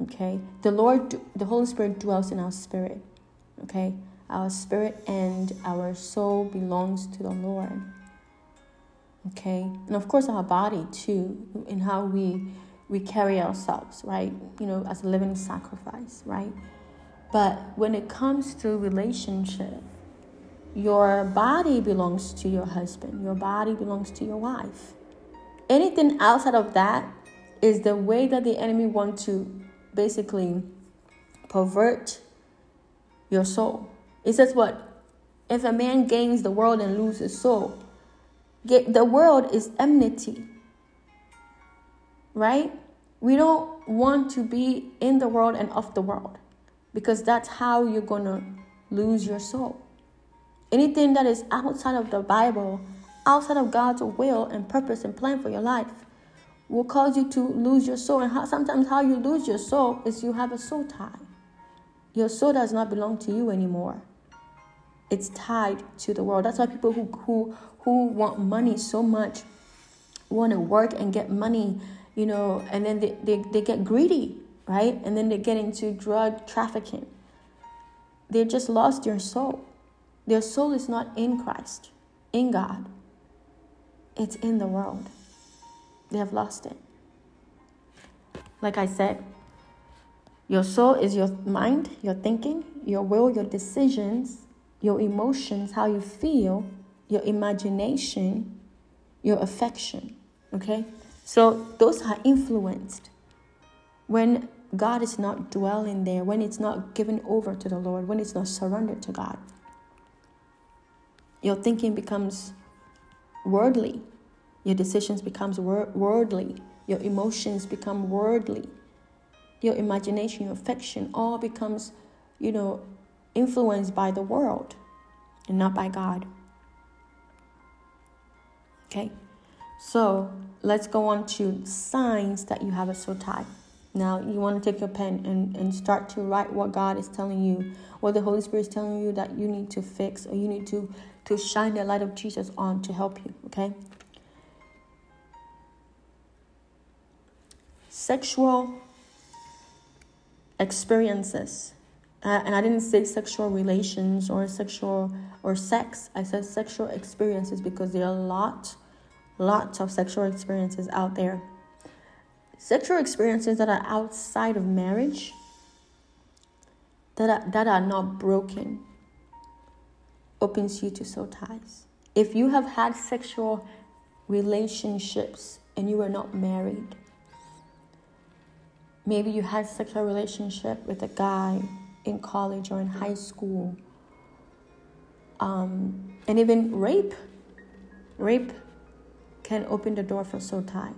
Okay? The Lord, the Holy Spirit dwells in our spirit. Okay? Our spirit and our soul belongs to the Lord. Okay? And of course our body too, in how we we carry ourselves, right? You know, as a living sacrifice, right? But when it comes to relationship, your body belongs to your husband, your body belongs to your wife. Anything outside of that is the way that the enemy wants to basically pervert your soul. It says what? If a man gains the world and loses soul, the world is enmity. Right? We don't want to be in the world and of the world because that's how you're going to lose your soul. Anything that is outside of the Bible, outside of God's will and purpose and plan for your life, will cause you to lose your soul. And how, sometimes, how you lose your soul is you have a soul tie. Your soul does not belong to you anymore. It's tied to the world. That's why people who who who want money so much want to work and get money, you know, and then they, they, they get greedy, right? And then they get into drug trafficking. They just lost their soul. Their soul is not in Christ, in God. It's in the world. They have lost it. Like I said, your soul is your mind, your thinking, your will, your decisions, your emotions, how you feel, your imagination, your affection. Okay? So those are influenced when God is not dwelling there, when it's not given over to the Lord, when it's not surrendered to God your thinking becomes worldly your decisions becomes wor- worldly your emotions become worldly your imagination your affection all becomes you know influenced by the world and not by god Okay, so let's go on to signs that you have a tie. Now, you want to take your pen and, and start to write what God is telling you, what the Holy Spirit is telling you that you need to fix or you need to, to shine the light of Jesus on to help you. Okay, sexual experiences. Uh, and I didn't say sexual relations or sexual or sex. I said sexual experiences because there are a lot, lots of sexual experiences out there. Sexual experiences that are outside of marriage, that are, that are not broken, opens you to soul ties. If you have had sexual relationships and you were not married, maybe you had sexual relationship with a guy in college or in high school um, and even rape rape can open the door for soul tie.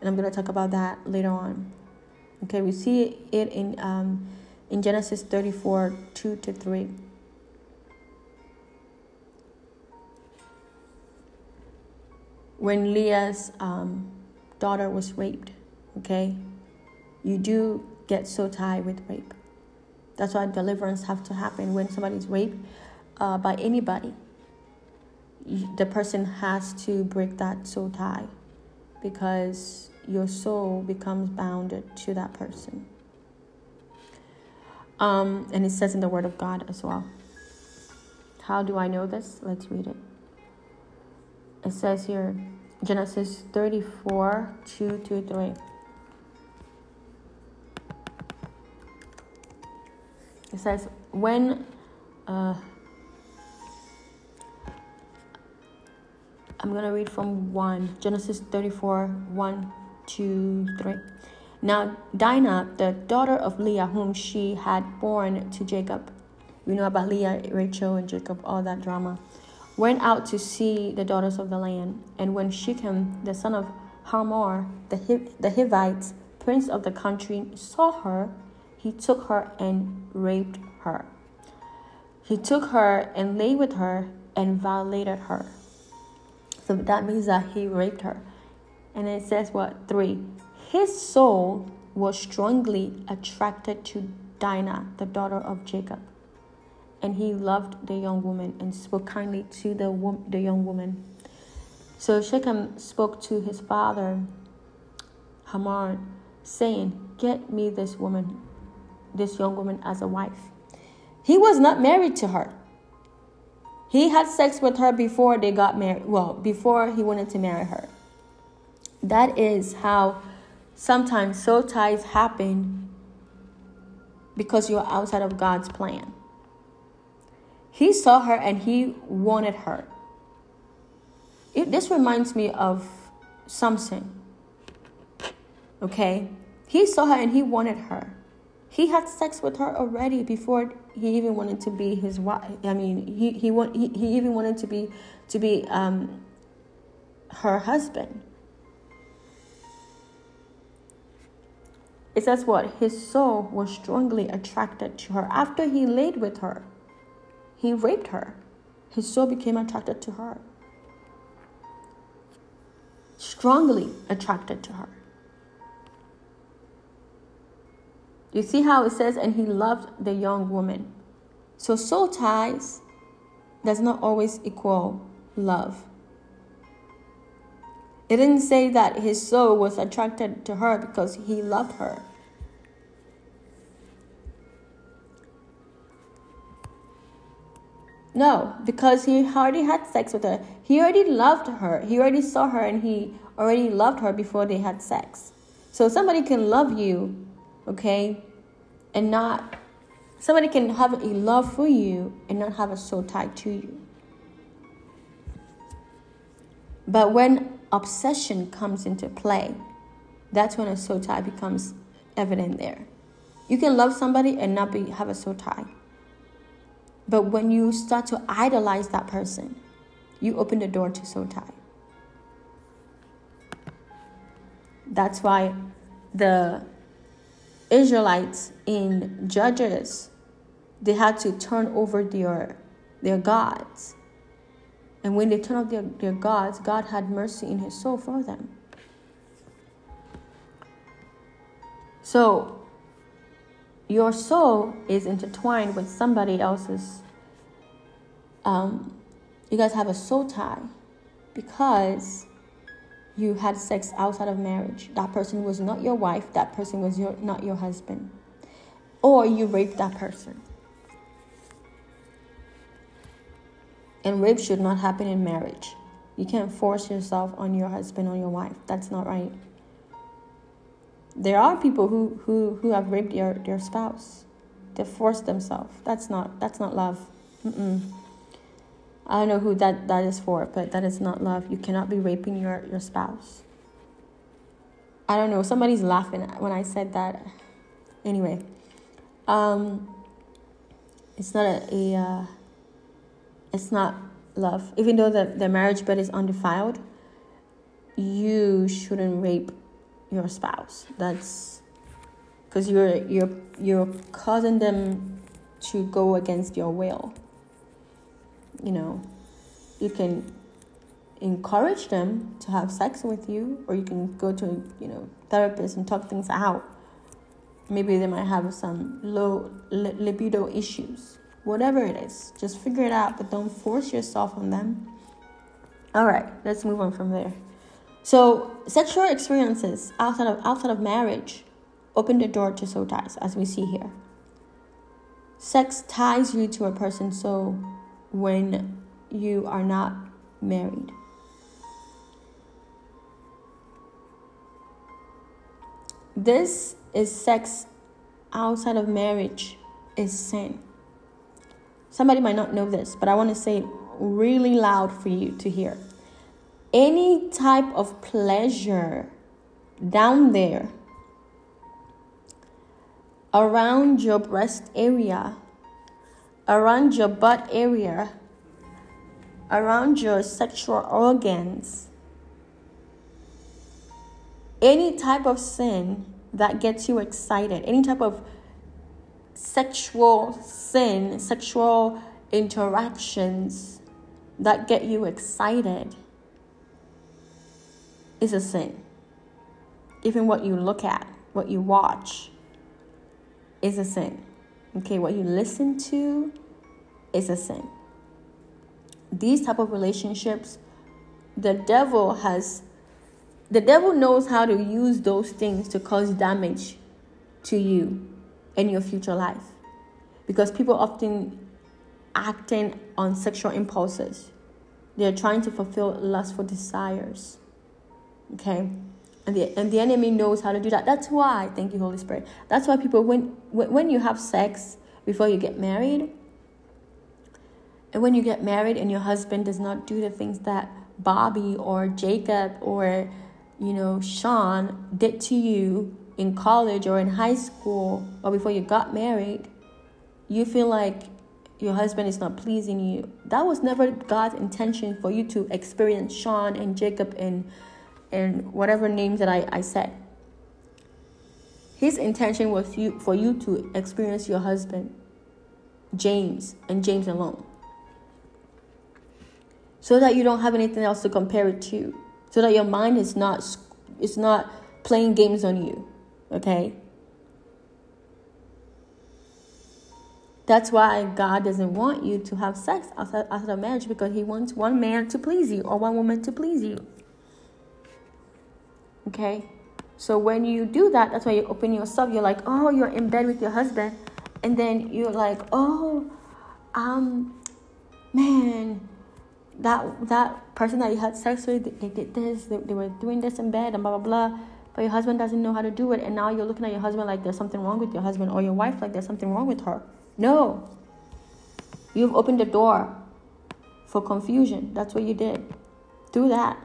And i'm going to talk about that later on. Okay we see it in um, in genesis 34 2 to 3 when leah's um, daughter was raped okay you do get so tied with rape. That's why deliverance have to happen when somebody's raped uh, by anybody. The person has to break that soul tie because your soul becomes bounded to that person. Um, and it says in the Word of God as well. How do I know this? Let's read it. It says here, Genesis 34 2 to 3. It says, when uh, I'm going to read from 1, Genesis 34 1, 2, 3. Now, Dinah, the daughter of Leah, whom she had born to Jacob, we know about Leah, Rachel, and Jacob, all that drama, went out to see the daughters of the land. And when Shechem, the son of Hamor, the, Hiv- the Hivites, prince of the country, saw her, he took her and raped her. He took her and lay with her and violated her. So that means that he raped her. And it says what? Three. His soul was strongly attracted to Dinah, the daughter of Jacob. And he loved the young woman and spoke kindly to the, the young woman. So Shechem spoke to his father, Hamor, saying, Get me this woman this young woman as a wife. He was not married to her. He had sex with her before they got married. Well, before he wanted to marry her. That is how sometimes soul ties happen because you're outside of God's plan. He saw her and he wanted her. It, this reminds me of something. Okay? He saw her and he wanted her. He had sex with her already before he even wanted to be his wife. I mean, he he want, he, he even wanted to be to be um, her husband. It says what? His soul was strongly attracted to her. After he laid with her, he raped her. His soul became attracted to her. Strongly attracted to her. You see how it says, and he loved the young woman. So soul ties does not always equal love. It didn't say that his soul was attracted to her because he loved her. No, because he already had sex with her. He already loved her. He already saw her and he already loved her before they had sex. So somebody can love you okay? And not, somebody can have a love for you and not have a soul tied to you. But when obsession comes into play, that's when a soul tie becomes evident there. You can love somebody and not be have a soul tie. But when you start to idolize that person, you open the door to soul tie. That's why the Israelites in Judges, they had to turn over their, their gods And when they turned off their, their gods, God had mercy in his soul for them. So, your soul is intertwined with somebody else's. Um, you guys have a soul tie because you had sex outside of marriage. That person was not your wife, that person was your, not your husband. Or you raped that person. And rape should not happen in marriage. You can't force yourself on your husband or your wife. That's not right. There are people who, who, who have raped their, their spouse. They forced themselves. That's not that's not love. Mm-mm. I don't know who that, that is for, but that is not love. You cannot be raping your, your spouse. I don't know. Somebody's laughing when I said that. Anyway, um, it's not a, a uh, it's not love. Even though the, the marriage bed is undefiled, you shouldn't rape your spouse. That's because you're you're you're causing them to go against your will. You know, you can encourage them to have sex with you, or you can go to you know therapist and talk things out. Maybe they might have some low libido issues whatever it is. Just figure it out, but don't force yourself on them. All right, let's move on from there. So, sexual experiences outside of outside of marriage open the door to soul ties, as we see here. Sex ties you to a person so when you are not married. This is sex outside of marriage is sin. Somebody might not know this, but I want to say it really loud for you to hear. Any type of pleasure down there around your breast area, around your butt area, around your sexual organs, any type of sin that gets you excited, any type of sexual sin, sexual interactions that get you excited is a sin. Even what you look at, what you watch is a sin. Okay, what you listen to is a sin. These type of relationships, the devil has the devil knows how to use those things to cause damage to you in your future life because people often acting on sexual impulses they're trying to fulfill lustful desires okay? And the, and the enemy knows how to do that. That's why thank you holy spirit. That's why people when when you have sex before you get married and when you get married and your husband does not do the things that bobby or jacob or you know sean did to you in college or in high school or before you got married, you feel like your husband is not pleasing you. That was never God's intention for you to experience Sean and Jacob and and whatever names that I, I said. His intention was you for you to experience your husband, James, and James alone. So that you don't have anything else to compare it to. So that your mind is not is not playing games on you. Okay? That's why God doesn't want you to have sex outside, of marriage because He wants one man to please you or one woman to please you. Okay? So when you do that, that's why you open yourself. You're like, oh, you're in bed with your husband. And then you're like, oh, um, man, that that person that you had sex with, they, did this, they, they were doing this in bed and blah, blah, blah. But your husband doesn't know how to do it. And now you're looking at your husband like there's something wrong with your husband or your wife like there's something wrong with her. No. You've opened the door for confusion. That's what you did. Do that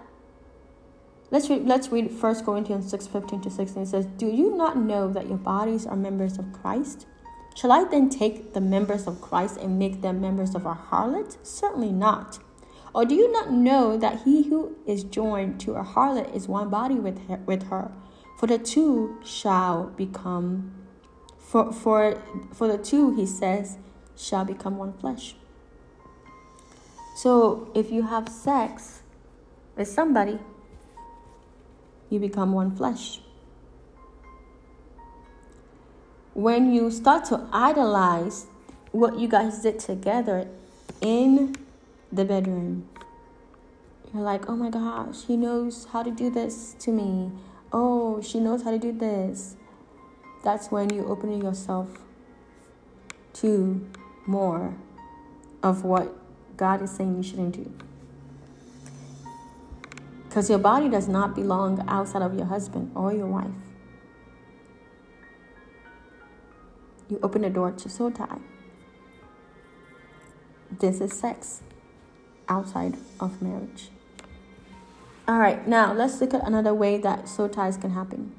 let's read let's read 1 corinthians 6 15 to 16 it says do you not know that your bodies are members of christ shall i then take the members of christ and make them members of a harlot certainly not or do you not know that he who is joined to a harlot is one body with her, with her? For the two shall become for for for the two he says shall become one flesh. So if you have sex with somebody, you become one flesh. When you start to idolize what you guys did together in the bedroom, you're like, oh my gosh, he knows how to do this to me. Oh, she knows how to do this. That's when you open yourself to more of what God is saying you shouldn't do. Because your body does not belong outside of your husband or your wife. You open the door to soul tie. This is sex outside of marriage. All right, now let's look at another way that soul ties can happen.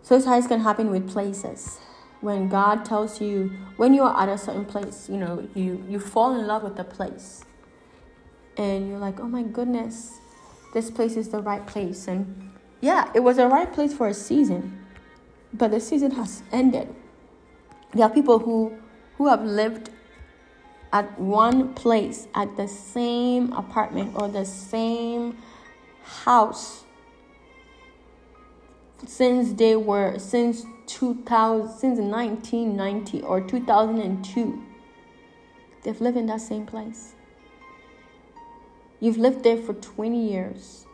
Soul ties can happen with places when God tells you when you are at a certain place, you know, you you fall in love with the place. And you're like, "Oh my goodness, this place is the right place." And yeah, it was the right place for a season. But the season has ended. There are people who who have lived at one place at the same apartment or the same house since they were since 2000 since 1990 or 2002 they've lived in that same place you've lived there for 20 years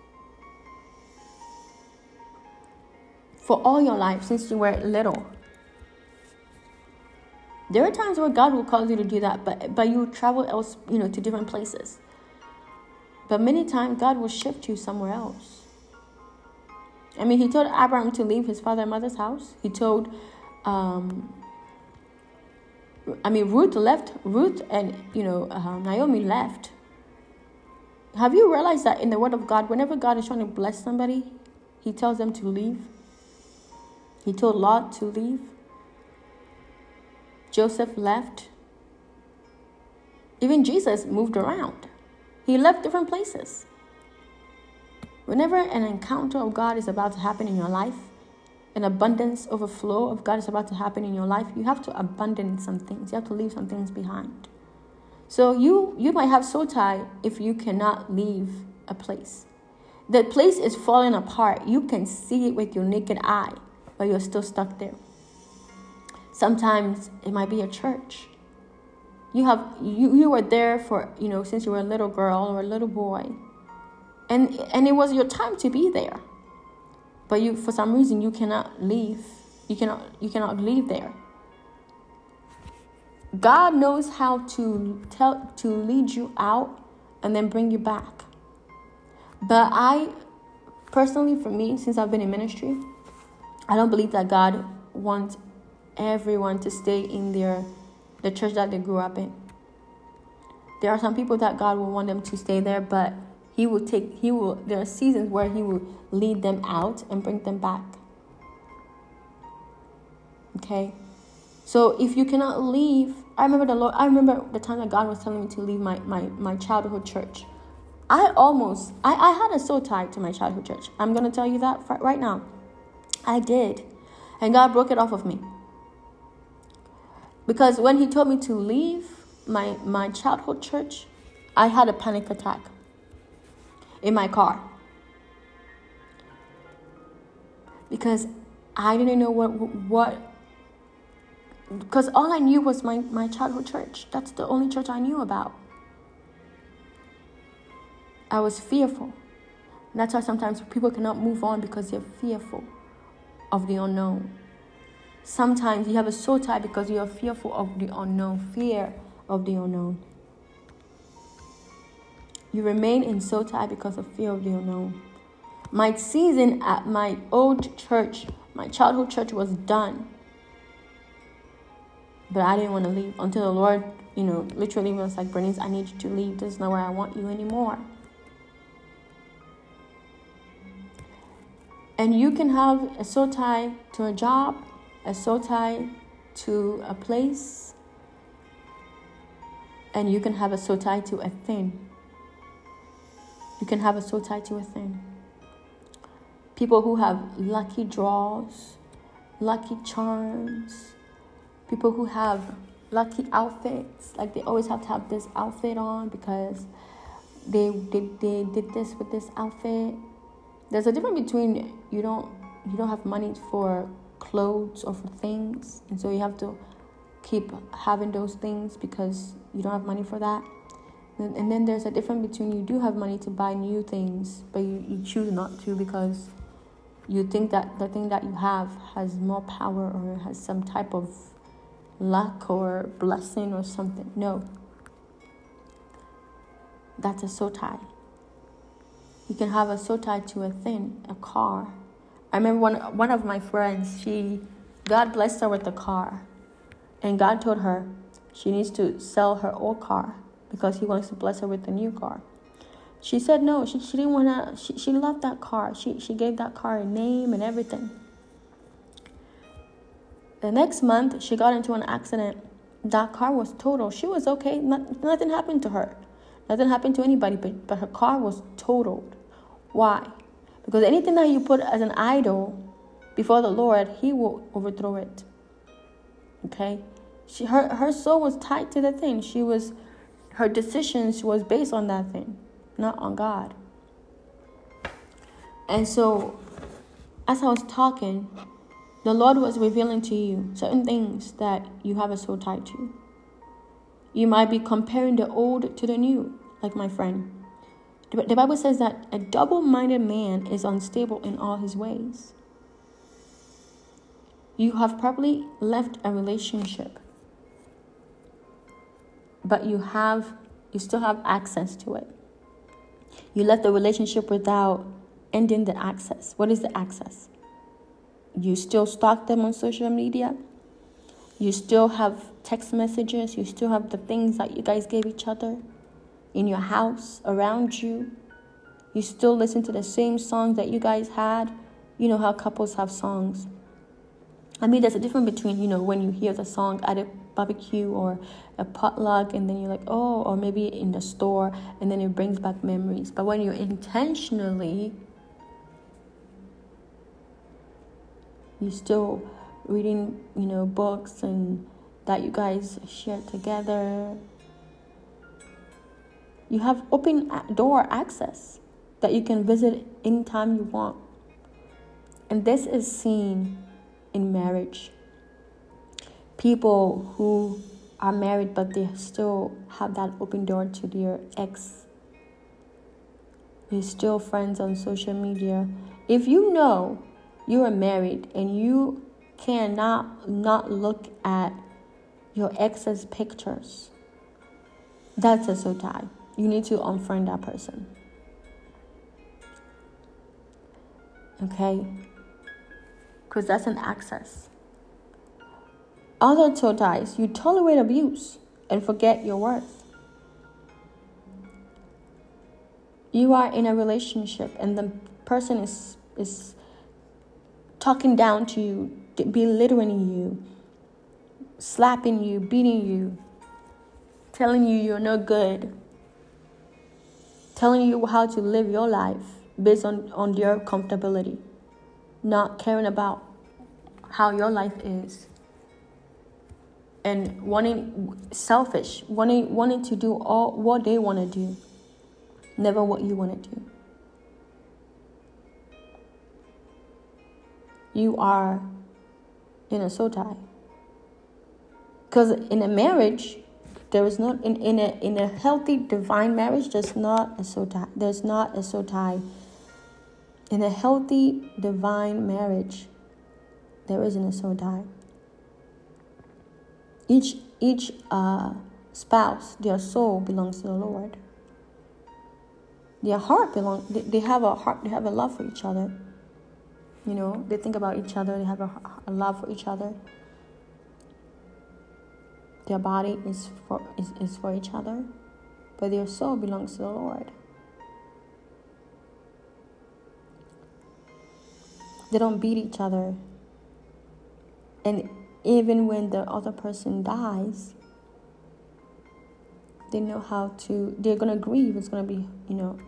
for all your life since you were little there are times where god will cause you to do that but but you travel else you know to different places but many times god will shift you somewhere else I mean, he told Abraham to leave his father and mother's house. He told, um, I mean, Ruth left. Ruth and you know uh, Naomi left. Have you realized that in the Word of God, whenever God is trying to bless somebody, He tells them to leave. He told Lot to leave. Joseph left. Even Jesus moved around. He left different places. Whenever an encounter of God is about to happen in your life, an abundance, overflow of God is about to happen in your life, you have to abandon some things. You have to leave some things behind. So you you might have soul tie if you cannot leave a place. The place is falling apart. You can see it with your naked eye, but you're still stuck there. Sometimes it might be a church. You have you, you were there for, you know, since you were a little girl or a little boy and and it was your time to be there but you for some reason you cannot leave you cannot you cannot leave there god knows how to tell to lead you out and then bring you back but i personally for me since i've been in ministry i don't believe that god wants everyone to stay in their the church that they grew up in there are some people that god will want them to stay there but he will take, he will, there are seasons where he will lead them out and bring them back. Okay? So if you cannot leave, I remember the Lord, I remember the time that God was telling me to leave my, my, my childhood church. I almost, I, I had a soul tie to my childhood church. I'm going to tell you that right now. I did. And God broke it off of me. Because when He told me to leave my, my childhood church, I had a panic attack in my car because I didn't know what what because all I knew was my, my childhood church. That's the only church I knew about. I was fearful. That's why sometimes people cannot move on because they're fearful of the unknown. Sometimes you have a soul tie because you are fearful of the unknown, fear of the unknown. You remain in soul tie because of fear of the unknown. My season at my old church, my childhood church, was done. But I didn't want to leave until the Lord, you know, literally was like, Bernice, I need you to leave. This is not where I want you anymore. And you can have a soul tie to a job, a soul tie to a place, and you can have a soul tie to a thing. You can have a soul tie to a thing. People who have lucky draws, lucky charms, people who have lucky outfits. Like they always have to have this outfit on because they did they, they did this with this outfit. There's a difference between you don't you don't have money for clothes or for things, and so you have to keep having those things because you don't have money for that. And, and then there's a difference between you do have money to buy new things, but you, you choose not to because you think that the thing that you have has more power or has some type of luck or blessing or something. No. That's a tie. You can have a tie to a thing, a car. I remember one, one of my friends, she, God blessed her with a car. And God told her she needs to sell her old car because He wants to bless her with a new car. She said no, she, she didn't want to, she, she loved that car. She, she gave that car a name and everything. The next month, she got into an accident. That car was total. She was okay. Not, nothing happened to her. Nothing happened to anybody, but, but her car was totaled. Why? Because anything that you put as an idol before the Lord, He will overthrow it. Okay? She, her, her soul was tied to the thing. She was, her decisions was based on that thing not on God. And so, as I was talking, the Lord was revealing to you certain things that you have a soul tied to. You might be comparing the old to the new, like my friend. The Bible says that a double minded man is unstable in all his ways. You have probably left a relationship, but you have you still have access to it. You left the relationship without ending the access. What is the access? You still stalk them on social media. You still have text messages. You still have the things that you guys gave each other in your house, around you. You still listen to the same songs that you guys had. You know how couples have songs. I mean, there's a difference between, you know, when you hear the song at a barbecue or a potluck and then you're like, oh, or maybe in the store and then it brings back memories. But when you're intentionally, you still reading, you know, books and that you guys share together. You have open door access that you can visit anytime you want. And this is seen in marriage. People who are married but they still have that open door to their ex. You're still friends on social media. If you know you are married and you cannot not look at your ex's pictures, that's a soul tie. You need to unfriend that person. Okay? because that's an access. Other toe ties, you tolerate abuse and forget your worth. You are in a relationship and the person is is talking down to you, belittling you, slapping you, beating you, telling you you're no good, telling you how to live your life based on, on your comfortability not caring about how your life is and wanting selfish wanting wanting to do all what they want to do never what you want to do you are in a tie because in a marriage there is not in, in a in a healthy divine marriage there's not a tie there's not a tie in a healthy divine marriage, there isn't a tie. Each each uh, spouse, their soul belongs to the Lord. Their heart belong. They, they have a heart. They have a love for each other. You know, they think about each other. They have a, a love for each other. Their body is for is, is for each other, but their soul belongs to the Lord. They don't beat each other. And even when the other person dies, they know how to, they're going to grieve. It's going to be, you know,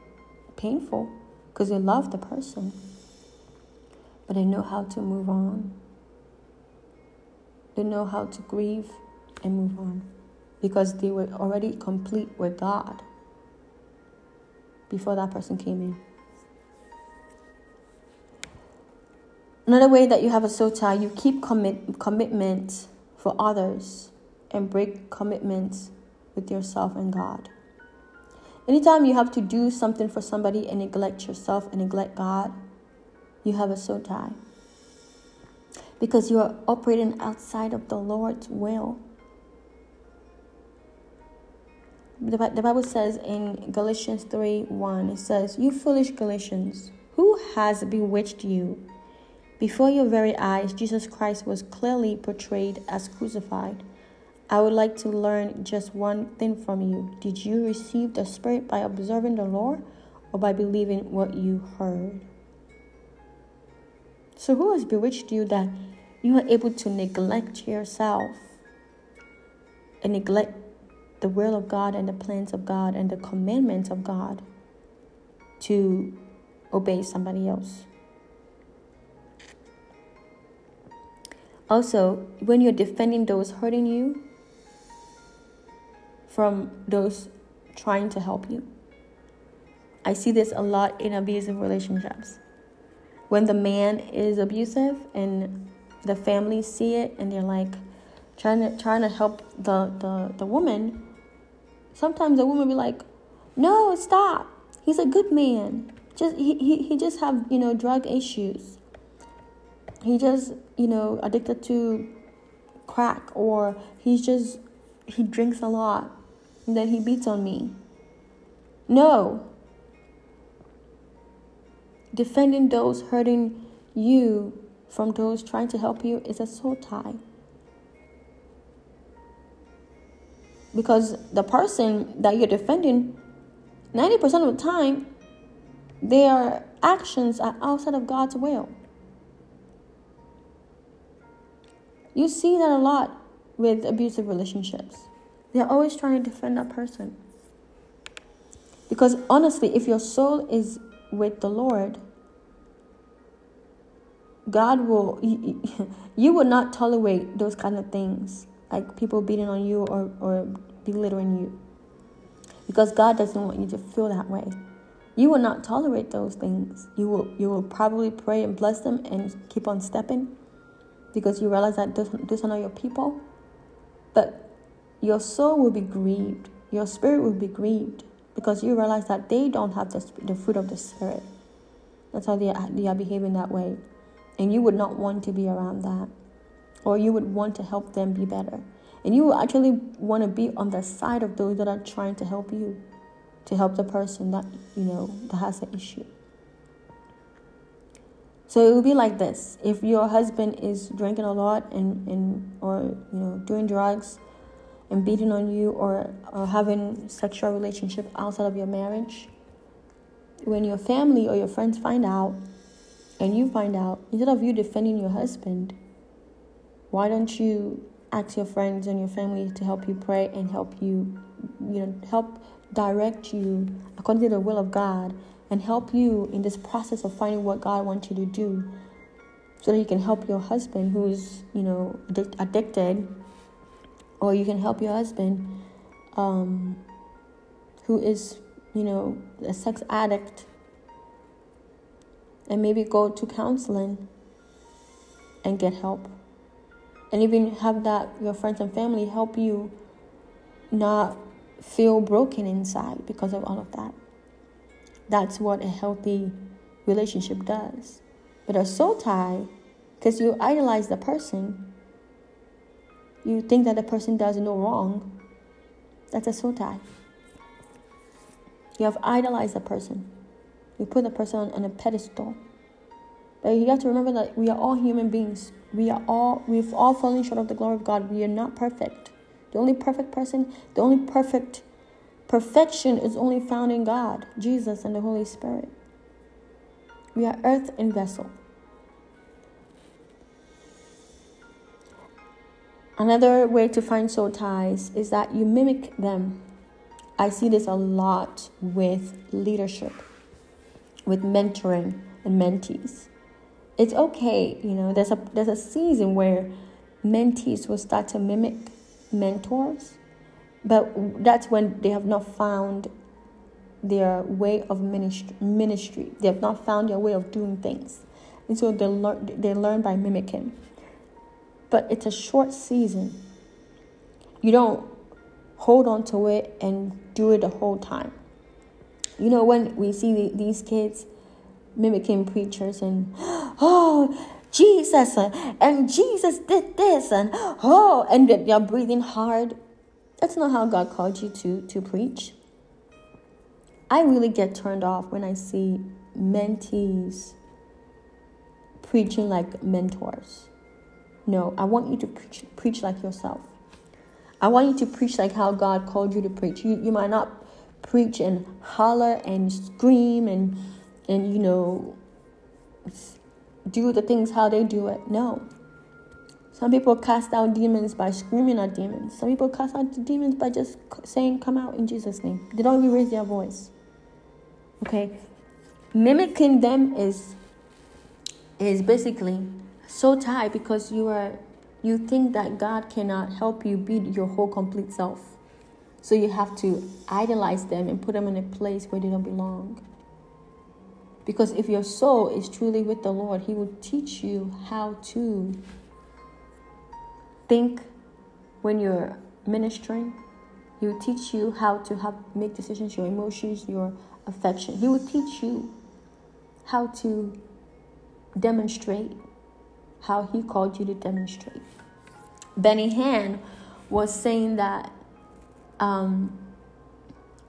painful because they love the person. But they know how to move on. They know how to grieve and move on because they were already complete with God before that person came in. Another way that you have a tie, you keep commit commitment for others and break commitments with yourself and God. Anytime you have to do something for somebody and neglect yourself and neglect God, you have a soul tie. Because you are operating outside of the Lord's will. The, the Bible says in Galatians 3 1, it says, You foolish Galatians, who has bewitched you? Before your very eyes, Jesus Christ was clearly portrayed as crucified. I would like to learn just one thing from you. Did you receive the Spirit by observing the law or by believing what you heard? So, who has bewitched you that you are able to neglect yourself and neglect the will of God and the plans of God and the commandments of God to obey somebody else? Also, when you're defending those hurting you from those trying to help you, I see this a lot in abusive relationships. When the man is abusive and the family see it and they're like trying to trying to help the, the, the woman, sometimes the woman be like, No, stop. He's a good man. Just he, he, he just have, you know, drug issues he just you know addicted to crack or he's just he drinks a lot and then he beats on me no defending those hurting you from those trying to help you is a soul tie because the person that you're defending 90% of the time their actions are outside of god's will You see that a lot with abusive relationships. They're always trying to defend that person. Because honestly, if your soul is with the Lord, God will, you, will not tolerate those kind of things, like people beating on you or, or belittling you. Because God doesn't want you to feel that way. You will not tolerate those things. You will, you will probably pray and bless them and keep on stepping because you realize that those are not your people. But your soul will be grieved, your spirit will be grieved because you realize that they don't have the, the fruit of the spirit. That's how they are, they are behaving that way. And you would not want to be around that. Or you would want to help them be better. And you actually want to be on the side of those that are trying to help you, to help the person that, you know, that has an issue. So it would be like this: if your husband is drinking a lot and, and or you know doing drugs and beating on you or, or having sexual relationship outside of your marriage, when your family or your friends find out and you find out, instead of you defending your husband, why don't you ask your friends and your family to help you pray and help you, you know, help direct you according to the will of God and help you in this process of finding what God wants you to do so that you can help your husband who's, you know, addicted, or you can help your husband um, who is, you know, a sex addict and maybe go to counseling and get help. And even have that your friends and family help you not feel broken inside because of all of that. That's what a healthy relationship does. But a soul tie, because you idolize the person, you think that the person does no wrong, that's a tie. You have idolized the person. You put the person on, on a pedestal. But you have to remember that we are all human beings. We are all we've all fallen short of the glory of God. We are not perfect. The only perfect person, the only perfect Perfection is only found in God, Jesus, and the Holy Spirit. We are earthen vessel. Another way to find soul ties is that you mimic them. I see this a lot with leadership, with mentoring and mentees. It's okay, you know, there's a there's a season where mentees will start to mimic mentors, but that's when they have not found their way of ministry. ministry. They have not found their way of doing things. And so they learn, they learn by mimicking. But it's a short season. You don't hold on to it and do it the whole time. You know, when we see these kids mimicking preachers and, oh, Jesus, uh, and Jesus did this, and oh, and they're breathing hard. That's not how God called you to, to preach. I really get turned off when I see mentees preaching like mentors. No, I want you to preach, preach like yourself. I want you to preach like how God called you to preach. You, you might not preach and holler and scream and, and you know, do the things how they do it. No. Some people cast out demons by screaming at demons. Some people cast out demons by just saying, Come out in Jesus' name. They don't even raise their voice. Okay? Mimicking them is is basically soul tie because you are you think that God cannot help you be your whole complete self. So you have to idolize them and put them in a place where they don't belong. Because if your soul is truly with the Lord, He will teach you how to think when you're ministering. He will teach you how to have make decisions, your emotions, your affection. He will teach you how to demonstrate how He called you to demonstrate. Benny Hinn was saying that um,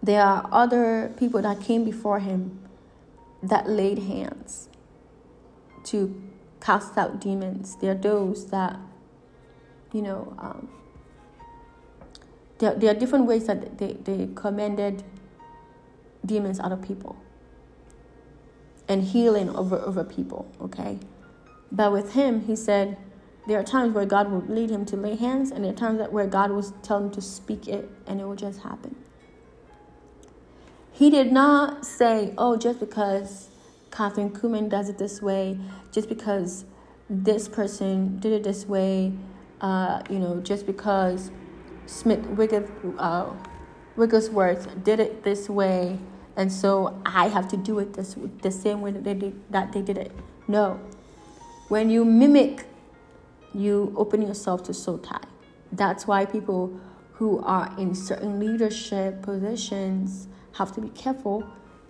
there are other people that came before him that laid hands to cast out demons. There are those that, you know, um, there, there are different ways that they, they commanded demons out of people and healing over, over people, okay? But with him, he said, there are times where God will lead him to lay hands, and there are times that where God will tell him to speak it, and it will just happen. He did not say, oh, just because Kathryn Kuhlman does it this way, just because this person did it this way, uh, you know, just because Smith Wigglesworth, uh, Wigglesworth did it this way, and so I have to do it this the same way that they did, that they did it. No, when you mimic, you open yourself to soul tie. That's why people who are in certain leadership positions have to be careful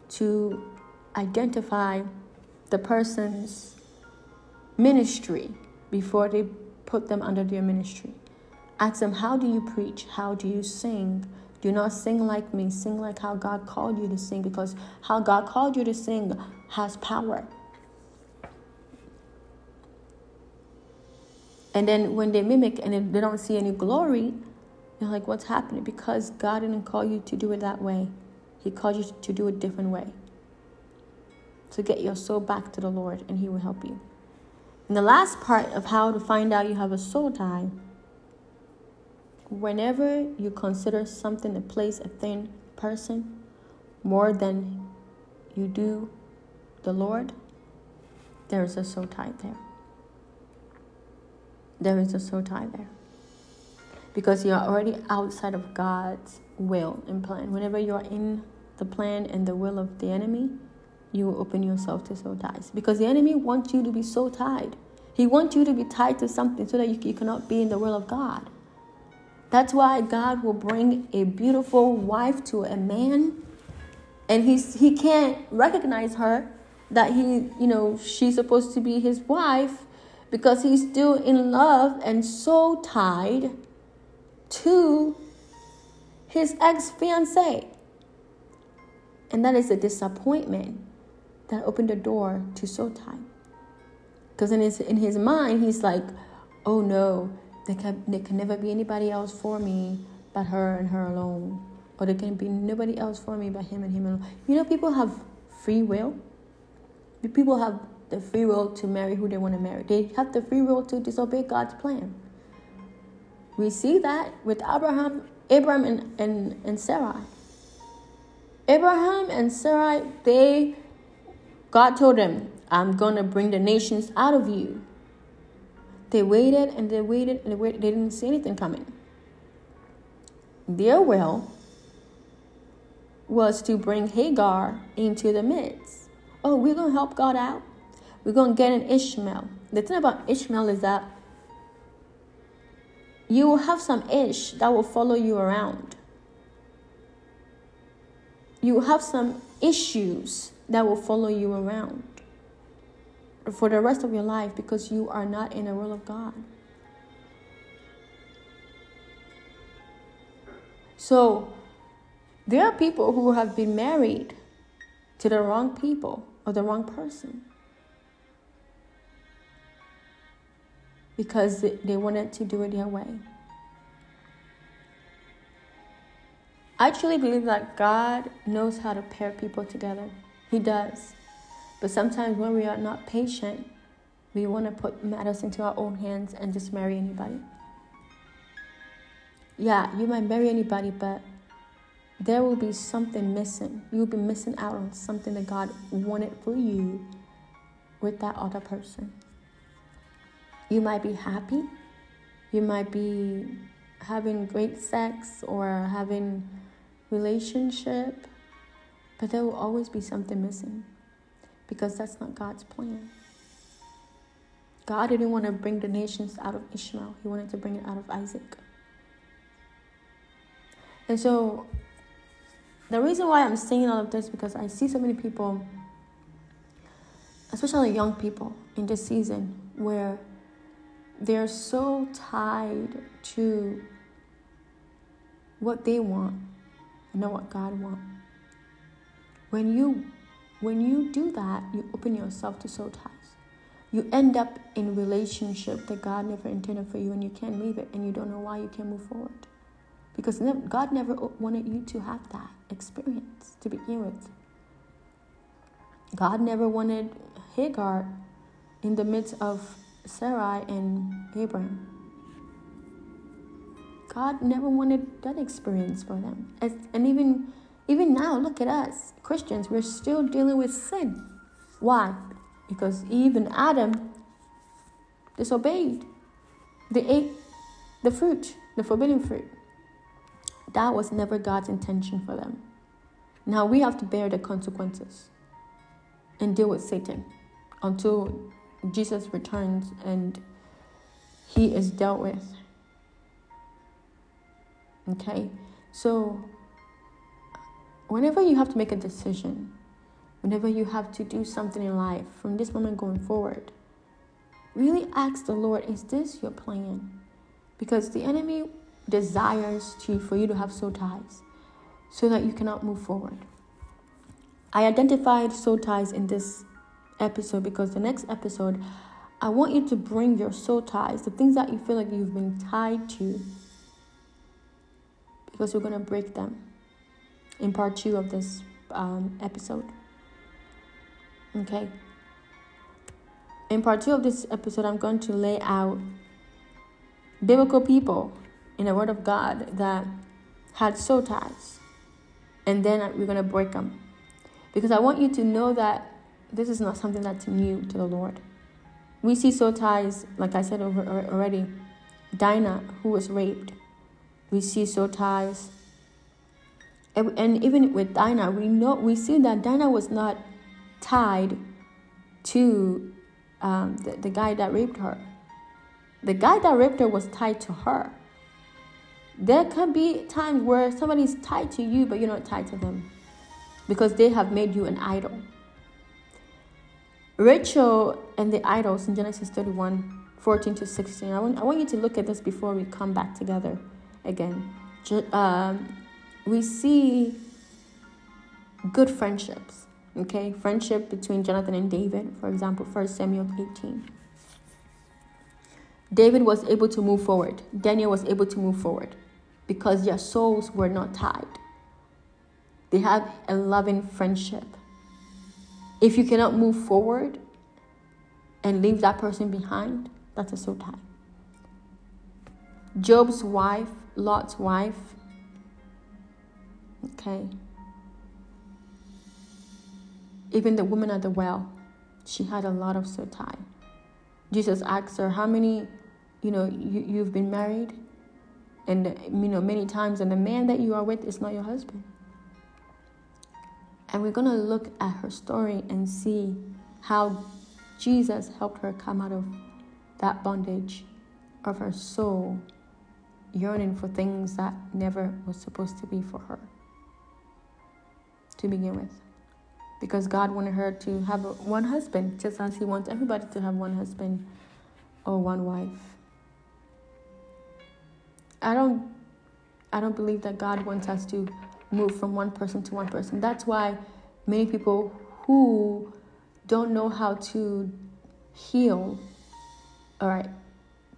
to identify the person's ministry before they put them under their ministry. Ask them, How do you preach? How do you sing? Do not sing like me, sing like how God called you to sing, because how God called you to sing has power. And then when they mimic and they don't see any glory, they're like, What's happening? Because God didn't call you to do it that way. He called you to do it a different way. To get your soul back to the Lord, and He will help you. And the last part of how to find out you have a soul tie whenever you consider something, a place, a thing, person more than you do the Lord, there is a soul tie there. There is a soul tie there. Because you're already outside of God's will and plan. Whenever you're in the plan and the will of the enemy, you open yourself to soul ties. Because the enemy wants you to be so tied. He wants you to be tied to something so that you, you cannot be in the will of God. That's why God will bring a beautiful wife to a man and he's, he can't recognize her that he, you know, she's supposed to be his wife because he's still in love and so tied to his ex fiancee. And that is a disappointment that opened the door to soul tie. Because in his, in his mind, he's like, oh no, there can, there can never be anybody else for me but her and her alone. Or there can be nobody else for me but him and him alone. You know, people have free will. People have the free will to marry who they want to marry. They have the free will to disobey God's plan. We see that with Abraham, Abraham and, and, and Sarai. Abraham and Sarai, they, God told them, I'm to bring the nations out of you. They waited and they waited and they waited. They didn't see anything coming. their will was to bring Hagar into the midst. Oh, we're to help God out. We're going to get an Ishmael. The thing about Ishmael is that you will have some ish that will follow you around. You will have some issues that will follow you around for the rest of your life because you are not in the will of God. So, there are people who have been married to the wrong people or the wrong person because they wanted to do it their way. I truly believe that God knows how to pair people together. He does. But sometimes when we are not patient, we want to put matters into our own hands and just marry anybody. Yeah, you might marry anybody, but there will be something missing. You will be missing out on something that God wanted for you with that other person. You might be happy. You might be having great sex or having relationship, but there will always be something missing because that's not God's plan. God didn't want to bring the nations out of Ishmael, He wanted to bring it out of Isaac. And so, the reason why I'm saying all of this because I see so many people, especially young people in this season, where they're so tied to what they want and not what God wants. When you when you do that, you open yourself to soul ties. You end up in relationship that God never intended for you and you can't leave it and you don't know why you can't move forward. Because God never wanted you to have that experience to begin with. God never wanted Hagar in the midst of Sarai and Abraham. God never wanted that experience for them. And even even now, look at us, Christians, we're still dealing with sin. Why? Because Eve and Adam disobeyed. They ate the fruit, the forbidden fruit. That was never God's intention for them. Now we have to bear the consequences and deal with Satan until Jesus returns and he is dealt with. Okay? So whenever you have to make a decision, whenever you have to do something in life from this moment going forward, really ask the Lord, is this your plan? Because the enemy desires to for you to have soul ties so that you cannot move forward. I identified soul ties in this episode because the next episode I want you to bring your soul ties, the things that you feel like you've been tied to, because we're going to break them in part two of this um, episode. Okay. In part two of this episode, I'm going to lay out biblical people in the Word of God that had soul ties. And then we're going to break them. Because I want you to know that this is not something that's new to the Lord. We see soul ties, like I said over already, Dinah, who was raped. We see soul ties and, and even with Dinah, we know we see that Dinah was not tied to um, the, the guy that raped her. The guy that raped her was tied to her. There can be times where somebody's tied to you, but you're not tied to them because they have made you an idol. Rachel and the idols in Genesis 31 14 to 16. I want, I want you to look at this before we come back together again. Um, we see good friendships. Okay, friendship between Jonathan and David, for example, 1 Samuel 18. David was able to move forward. Daniel was able to move forward because their souls were not tied. They had a loving friendship. If you cannot move forward and leave that person behind, that's a soul tie. Job's wife, Lot's wife, Okay. Even the woman at the well, she had a lot of soul tie. Jesus asked her, How many, you know, you, you've been married? and you know many times and the man that you are with is not your husband and we're going to look at her story and see how jesus helped her come out of that bondage of her soul yearning for things that never was supposed to be for her to begin with. Because god wanted her to have one husband just as he wants everybody to have one husband or one wife. I don't I don't believe that God wants us to move from one person to one person. That's why many people who don't know how to heal, all right,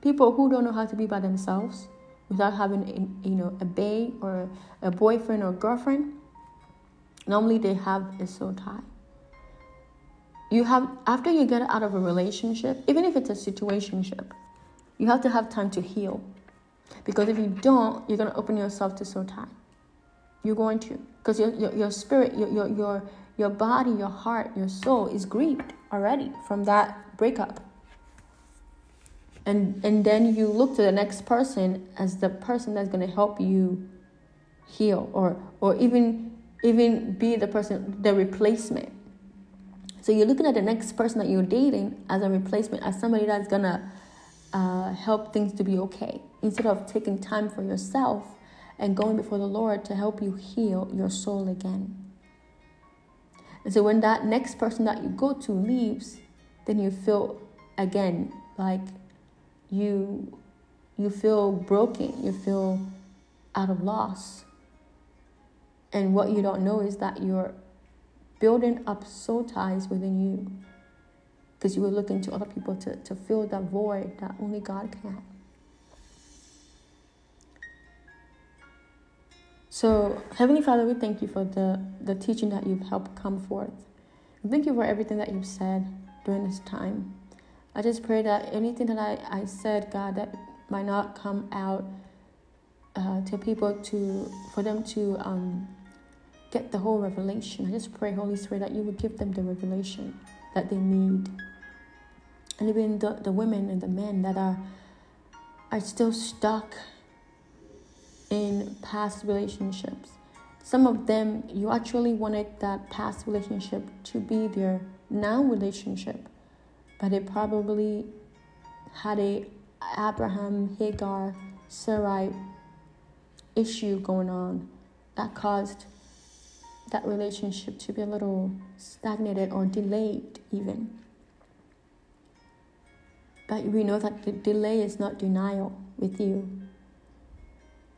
people who don't know how to be by themselves without having, a, you know, a bae or a boyfriend or girlfriend, normally they have a soul tie. You have after you get out of a relationship, even if it's a situationship, you have to have time to heal. Because if you don't, you're to open yourself to soul tie. You're going to. Because your, your, your spirit, your, your, your, your body, your heart, your soul is grieved already from that breakup. And, and then you look to the next person as the person that's going to help you heal or, or even, even be the person, the replacement. So you're looking at the next person that you're dating as a replacement, as somebody that's going to uh, help things to be okay instead of taking time for yourself and going before the Lord to help you heal your soul again. And so when that next person that you go to leaves, then you feel again like you you feel broken, you feel out of loss. And what you don't know is that you're building up soul ties within you because you were looking to other people to, to fill that void that only God can. So, Heavenly Father, we thank you for the, the teaching that you've helped come forth. thank you for everything that you've said during this time. I just pray that anything that I, I said, God, that might not come out uh, to people to for them to um, get the whole revelation. I just pray, Holy Spirit, that you would give them the revelation that they need. And even the, the women and the men that are are still stuck in past relationships. Some of them you actually wanted that past relationship to be their now relationship, but it probably had a Abraham, Hagar, Sarai issue going on that caused that relationship to be a little stagnated or delayed, even. But we know that the delay is not denial with you.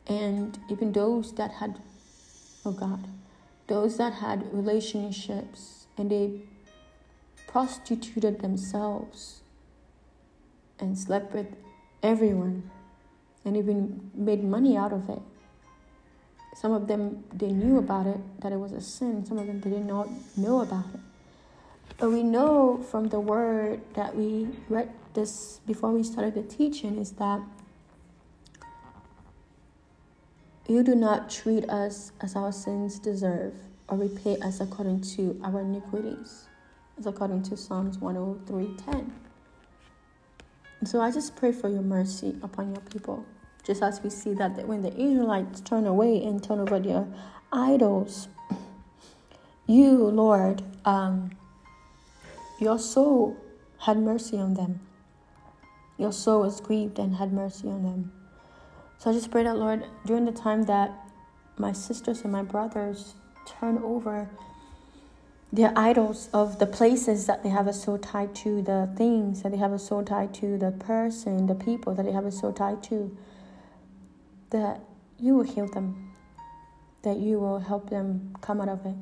And even those that had, oh God, those that had relationships and they prostituted themselves and slept with everyone and even made money out of it. Some of them, they knew about it, that it was a sin. Some of them, they did not know about it. But we know from the word that we read this before we started the teaching is that you do not treat us as our sins deserve or repay us according to our iniquities, as according to Psalms 103:10. So I just pray for your mercy upon your people just as we see that when the Israelites turn away and turn over their idols, you, Lord, um, your soul had mercy on them. Your soul was grieved and had mercy on them. So I just pray that, Lord, during the time that my sisters and my brothers turn over their idols of the places that they have a soul tied to, the things that they have a soul tied to, the person, the people that they have a soul tied to that you will heal them, that you will help them come out of it.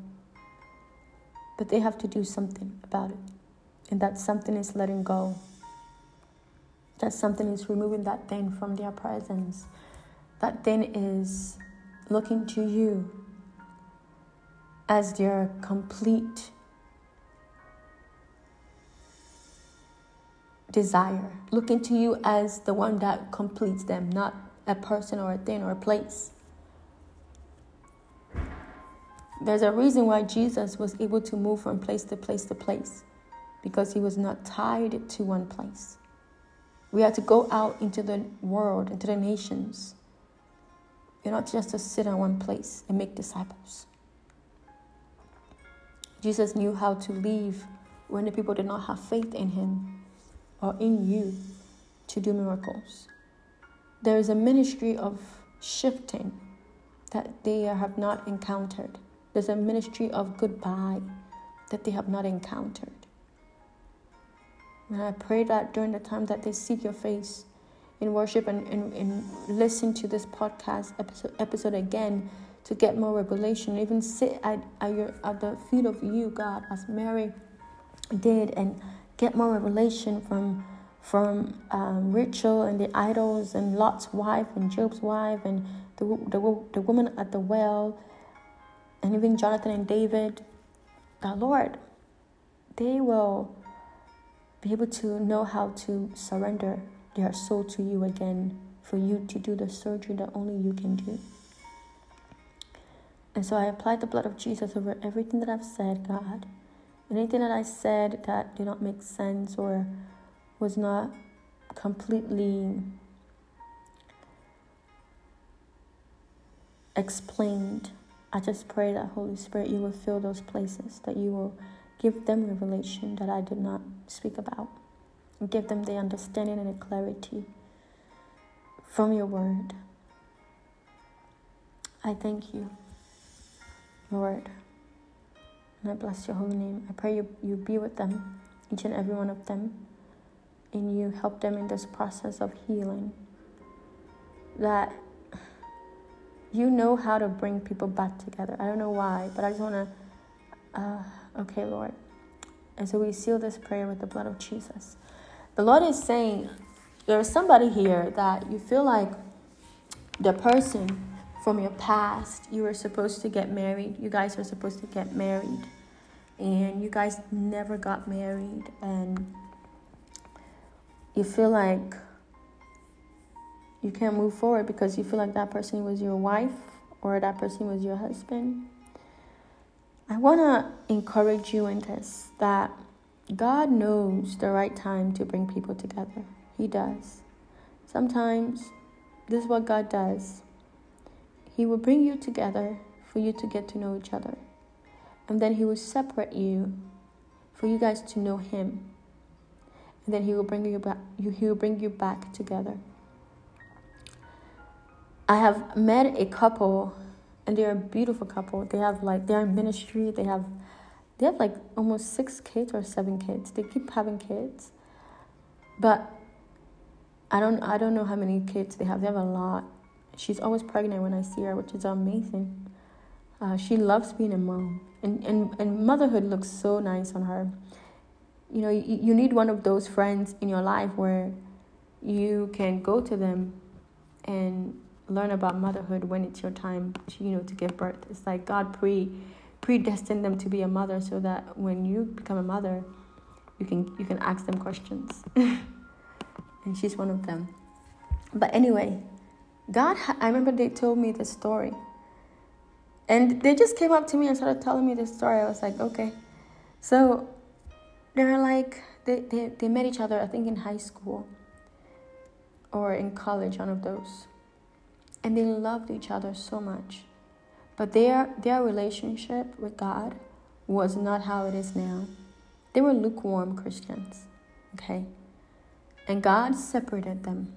But they have to do something about it. And that something is letting go. That something is removing that thing from their presence. That then is looking to you as their complete desire, looking to you as the one that completes them, not a person or a thing or a place. There's a reason why Jesus was able to move from place to place to place because he was not tied to one place. We had to go out into the world, into the nations, You're not just to sit in one place and make disciples. Jesus knew how to leave when the people did not have faith in him or in you to do miracles. There is a ministry of shifting that they have not encountered. There's a ministry of goodbye that they have not encountered. And I pray that during the time that they seek your face in worship and, and, and listen to this podcast episode, episode again to get more revelation, even sit at, at, your, at the feet of you, God, as Mary did, and get more revelation from from um, Rachel and the idols and Lot's wife and Job's wife and the, the, the woman at the well and even Jonathan and David, the Lord, they will be able to know how to surrender their soul to you again for you to do the surgery that only you can do. And so I applied the blood of Jesus over everything that I've said, God. Anything that I said that did not make sense or was not completely explained. I just pray that Holy Spirit, you will fill those places, that you will give them revelation that I did not speak about, give them the understanding and the clarity from your word. I thank you, Lord. And I bless your holy name. I pray you, you be with them, each and every one of them, and you help them in this process of healing. That you know how to bring people back together. I don't know why, but I just want to, uh, okay, Lord. And so we seal this prayer with the blood of Jesus. The Lord is saying, there's somebody here that you feel like the person from your past. You were supposed to get married. You guys were supposed to get married. And you guys never got married. And you feel like you can't move forward because you feel like that person was your wife or that person was your husband. I want to encourage you in this that God knows the right time to bring people together. He does. Sometimes this is what God does. He will bring you together for you to get to know each other. And then He will separate you for you guys to know Him. And then He will bring you back. He will bring you back together. I have met a couple, and they're a beautiful couple. They have like they're in ministry. They have they have like almost six kids or seven kids. They keep having kids, but I don't I don't know how many kids they have. They have a lot she's always pregnant when I see her, which is amazing. Uh, she loves being a mom, and, and, and motherhood looks so nice on her. You know, you, you need one of those friends in your life where you can go to them and learn about motherhood when it's your time, to, you know, to give birth. It's like God pre predestined them to be a mother so that when you become a mother, you can you can ask them questions. and she's one of them. But anyway, God, I remember they told me this story. And they just came up to me and started telling me this story. I was like, okay. So they're like, they, they, they met each other, I think in high school or in college, one of those. And they loved each other so much. But their, their relationship with God was not how it is now. They were lukewarm Christians, okay? And God separated them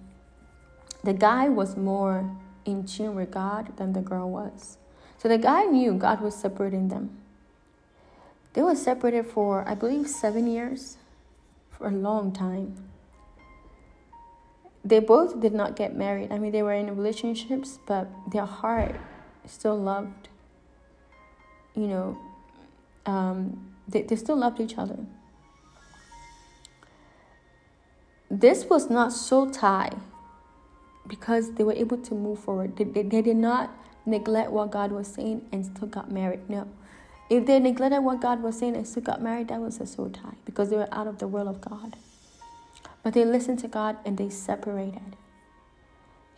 the guy was more in tune with God than the girl was. So the guy knew God was separating them. They were separated for, I believe, seven years, for a long time. They both did not get married. I mean, they were in relationships, but their heart still loved, you know, um, they, they still loved each other. This was not soul tie because they were able to move forward. They, they, they did not neglect what God was saying and still got married. No. If they neglected what God was saying and still got married, that was a soul tie because they were out of the will of God. But they listened to God and they separated.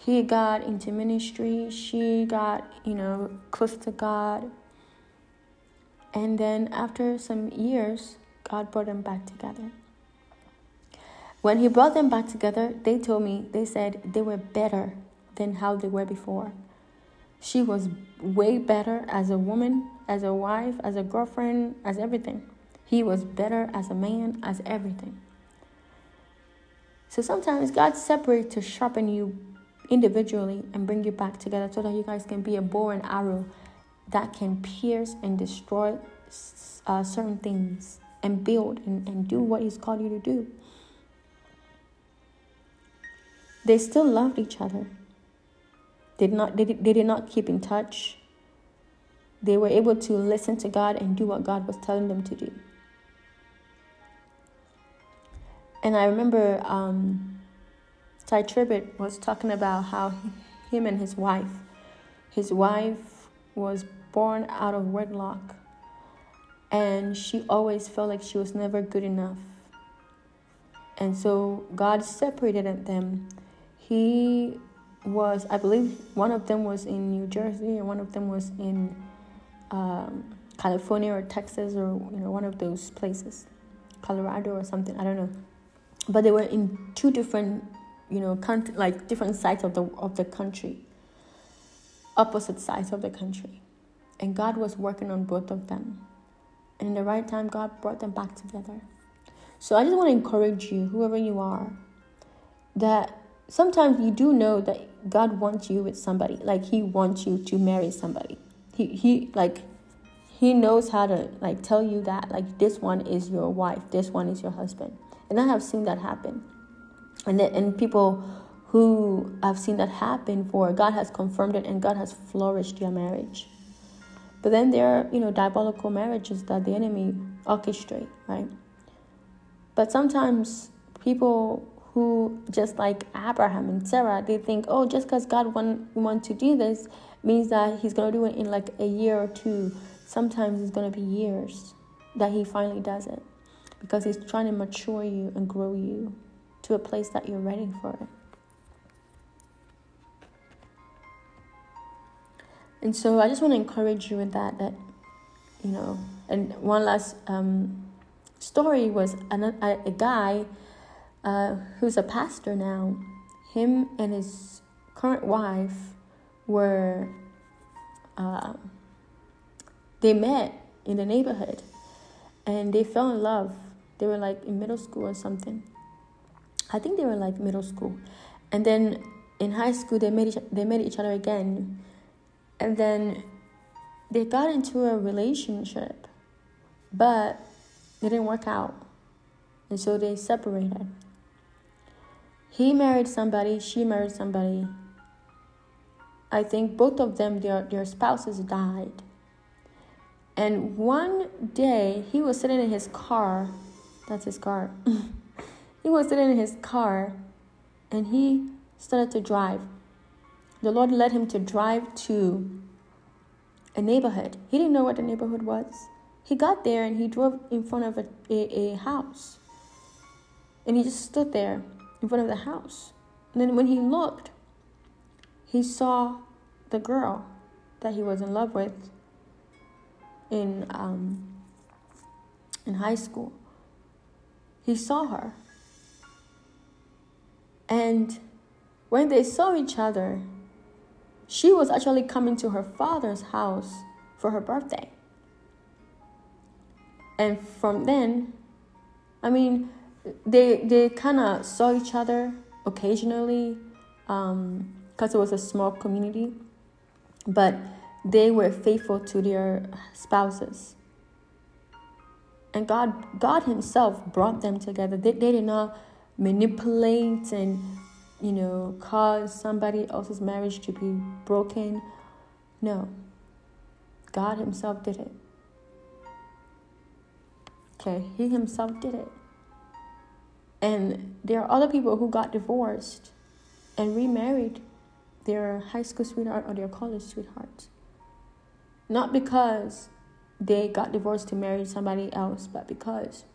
He got into ministry, she got, you know, close to God. And then after some years, God brought them back together. When he brought them back together, they told me, they said they were better than how they were before. she was way better as a woman, as a wife, as a girlfriend, as everything. He was better as a man, as everything. So sometimes God separates to sharpen you individually and bring you back together so that you guys can be a bow and arrow that can pierce and destroy uh, certain things and build and, and do what He's called you to do. They still loved each other. They did not, they did, they did not keep in touch. They were able to listen to God and do what God was telling them to do. And I remember um, Tye Tribbett was talking about how him and his wife, his wife was born out of wedlock, and she always felt like she was never good enough. And so God separated them. He was, I believe, one of them was in New Jersey, and one of them was in um, California or Texas or you know one of those places, Colorado or something. I don't know but they were in two different you know like different sides of the of the country. Opposite sides of the country. And god was working on both of them. And in the right time god brought them back together. So i just want to encourage you whoever you are that sometimes you do know that god wants you with somebody. Like he wants you to marry somebody. He he like he knows how to like tell you that like this one is your wife this one is your husband. And I have seen that happen. And, and people who have seen that happen for God has confirmed it and God has flourished your marriage. But then there are, you know, diabolical marriages that the enemy orchestrate, right? But sometimes people who just like Abraham and Sarah, they think, oh, just because God want want to do this means that He's gonna do it in like a year or two. Sometimes it's gonna be years that He finally does it because He's trying to mature you and grow you to a place that you're ready for it. And so I just want to encourage you with that, that, you know, and one last um, story was a, a guy uh, who's a pastor now. Him and his current wife were, uh, they met in the neighborhood and they fell in love they were like in middle school or something. I think they were like middle school. And then in high school they met each, they met each other again. And then they got into a relationship. But it didn't work out. And so they separated. He married somebody, she married somebody. I think both of them their their spouses died. And one day he was sitting in his car that's his car. he was sitting in his car and he started to drive. The Lord led him to drive to a neighborhood. He didn't know what the neighborhood was. He got there and he drove in front of a, a, a house. And he just stood there in front of the house. And then when he looked, he saw the girl that he was in love with in um, in high school he saw her. And when they saw each other, she was actually coming to her father's house for her birthday. And from then, I mean, they they kind of saw each other occasionally because um, it was a small community, but they were faithful to their spouses and God God himself brought them together. They, they did not manipulate and you know cause somebody else's marriage to be broken. No. God himself did it. Okay, he himself did it. And there are other people who got divorced and remarried their high school sweetheart or their college sweetheart. Not because they got divorced to marry somebody else, but because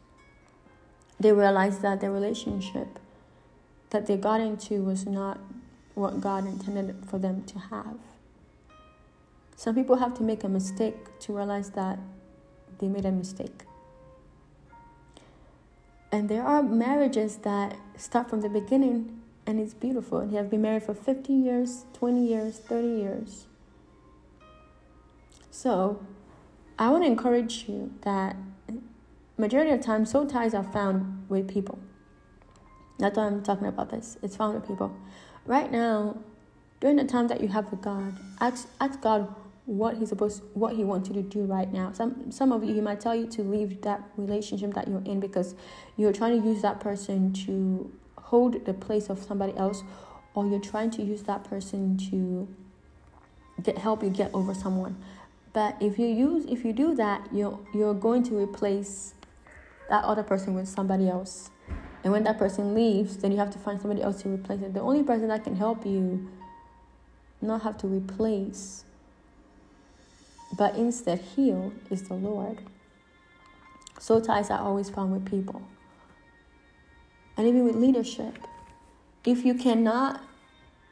they realized that the relationship that they got into was not what God intended for them to have. Some people have to make a mistake to realize that they made a mistake. And there are marriages that start from the beginning and it's beautiful. And they have been married for 50 years, 20 years, 30 years. So, I want to encourage you that majority of time soul ties are found with people. That's why I'm talking about this. It's found with people. Right now, during the time that you have with God, ask ask God what he's supposed what he wants you to do right now. Some some of you he might tell you to leave that relationship that you're in because you're trying to use that person to hold the place of somebody else or you're trying to use that person to get help you get over someone. But if you use if you do that, you're you're going to replace that other person with somebody else. And when that person leaves, then you have to find somebody else to replace it. The only person that can help you not have to replace, but instead heal is the Lord. Soul ties are always found with people. And even with leadership. If you cannot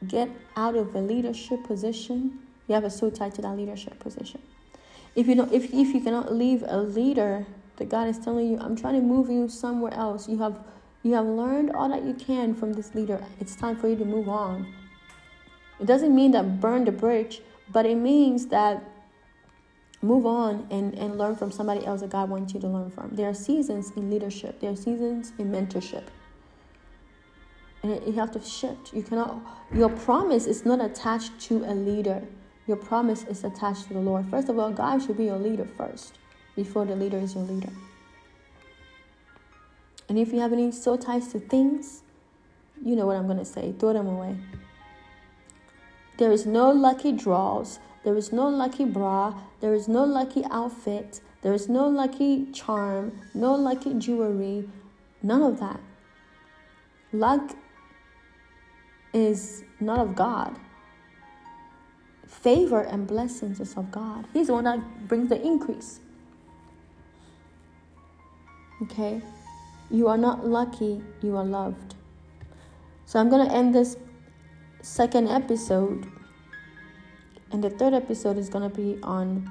get out of a leadership position, you have a soul tied to that leadership position. If you know if, if you cannot leave a leader that God is telling you, I'm trying to move you somewhere else. You have you have learned all that you can from this leader. It's time for you to move on. It doesn't mean that burn the bridge, but it means that move on and, and learn from somebody else that God wants you to learn from. There are seasons in leadership, there are seasons in mentorship. And you have to shift. You cannot your promise is not attached to a leader. Your promise is attached to the Lord. First of all, God should be your leader first before the leader is your leader. And if you have any soul ties to things, you know what I'm going to say. Throw them away. There is no lucky draws. There is no lucky bra. There is no lucky outfit. There is no lucky charm. No lucky jewelry. None of that. Luck is not of God. Favor and blessings is of God. He's the one that brings the increase. Okay? You are not lucky, you are loved. So I'm going to end this second episode. And the third episode is going to be on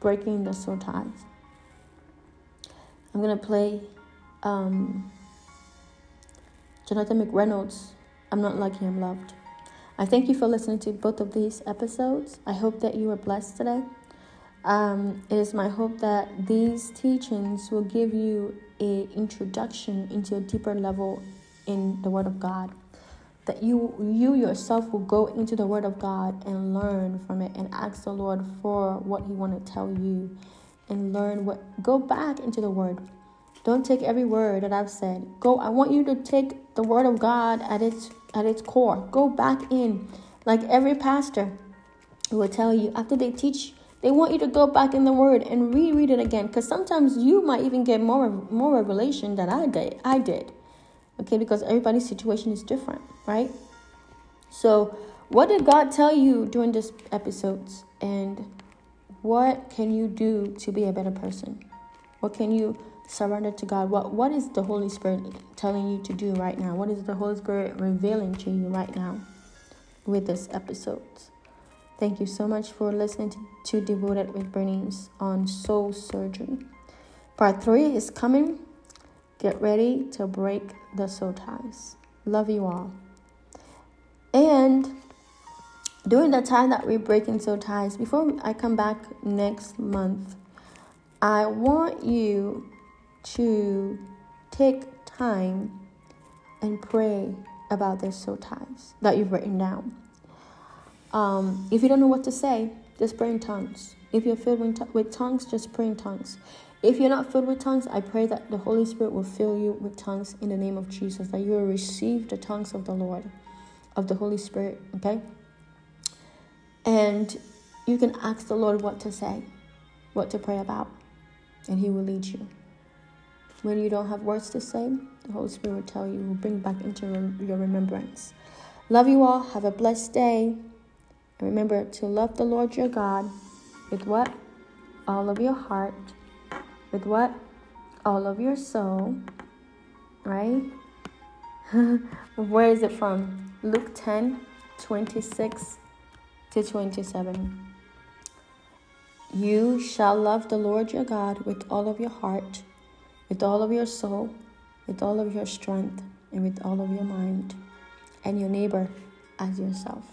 breaking the soul ties. I'm going to play um, Jonathan McReynolds' I'm Not Lucky, I'm Loved. I thank you for listening to both of these episodes. I hope that you were blessed today. Um, it is my hope that these teachings will give you a introduction into a deeper level in the Word of God. That you you yourself will go into the Word of God and learn from it and ask the Lord for what He want to tell you, and learn what. Go back into the Word. Don't take every word that I've said. Go. I want you to take the Word of God at its at its core. Go back in, like every pastor will tell you after they teach they want you to go back in the word and reread it again because sometimes you might even get more more revelation than I did. I did. Okay, because everybody's situation is different, right? So, what did God tell you during this episodes and what can you do to be a better person? What can you surrender to God? What what is the Holy Spirit telling you to do right now? What is the Holy Spirit revealing to you right now with this episodes? Thank you so much for listening to, to Devoted with Bernice on soul surgery. Part three is coming. Get ready to break the soul ties. Love you all. And during the time that we're breaking soul ties, before I come back next month, I want you to take time and pray about their soul ties that you've written down. Um, if you don't know what to say, just pray in tongues. If you're filled with, with tongues, just pray in tongues. If you're not filled with tongues, I pray that the Holy Spirit will fill you with tongues in the name of Jesus, that you will receive the tongues of the Lord, of the Holy Spirit, okay? And you can ask the Lord what to say, what to pray about, and He will lead you. When you don't have words to say, the Holy Spirit will tell you, will bring back into your remembrance. Love you all. Have a blessed day. Remember to love the Lord your God with what? All of your heart. With what? All of your soul. Right? Where is it from? Luke 10 26 to 27. You shall love the Lord your God with all of your heart, with all of your soul, with all of your strength, and with all of your mind, and your neighbor as yourself.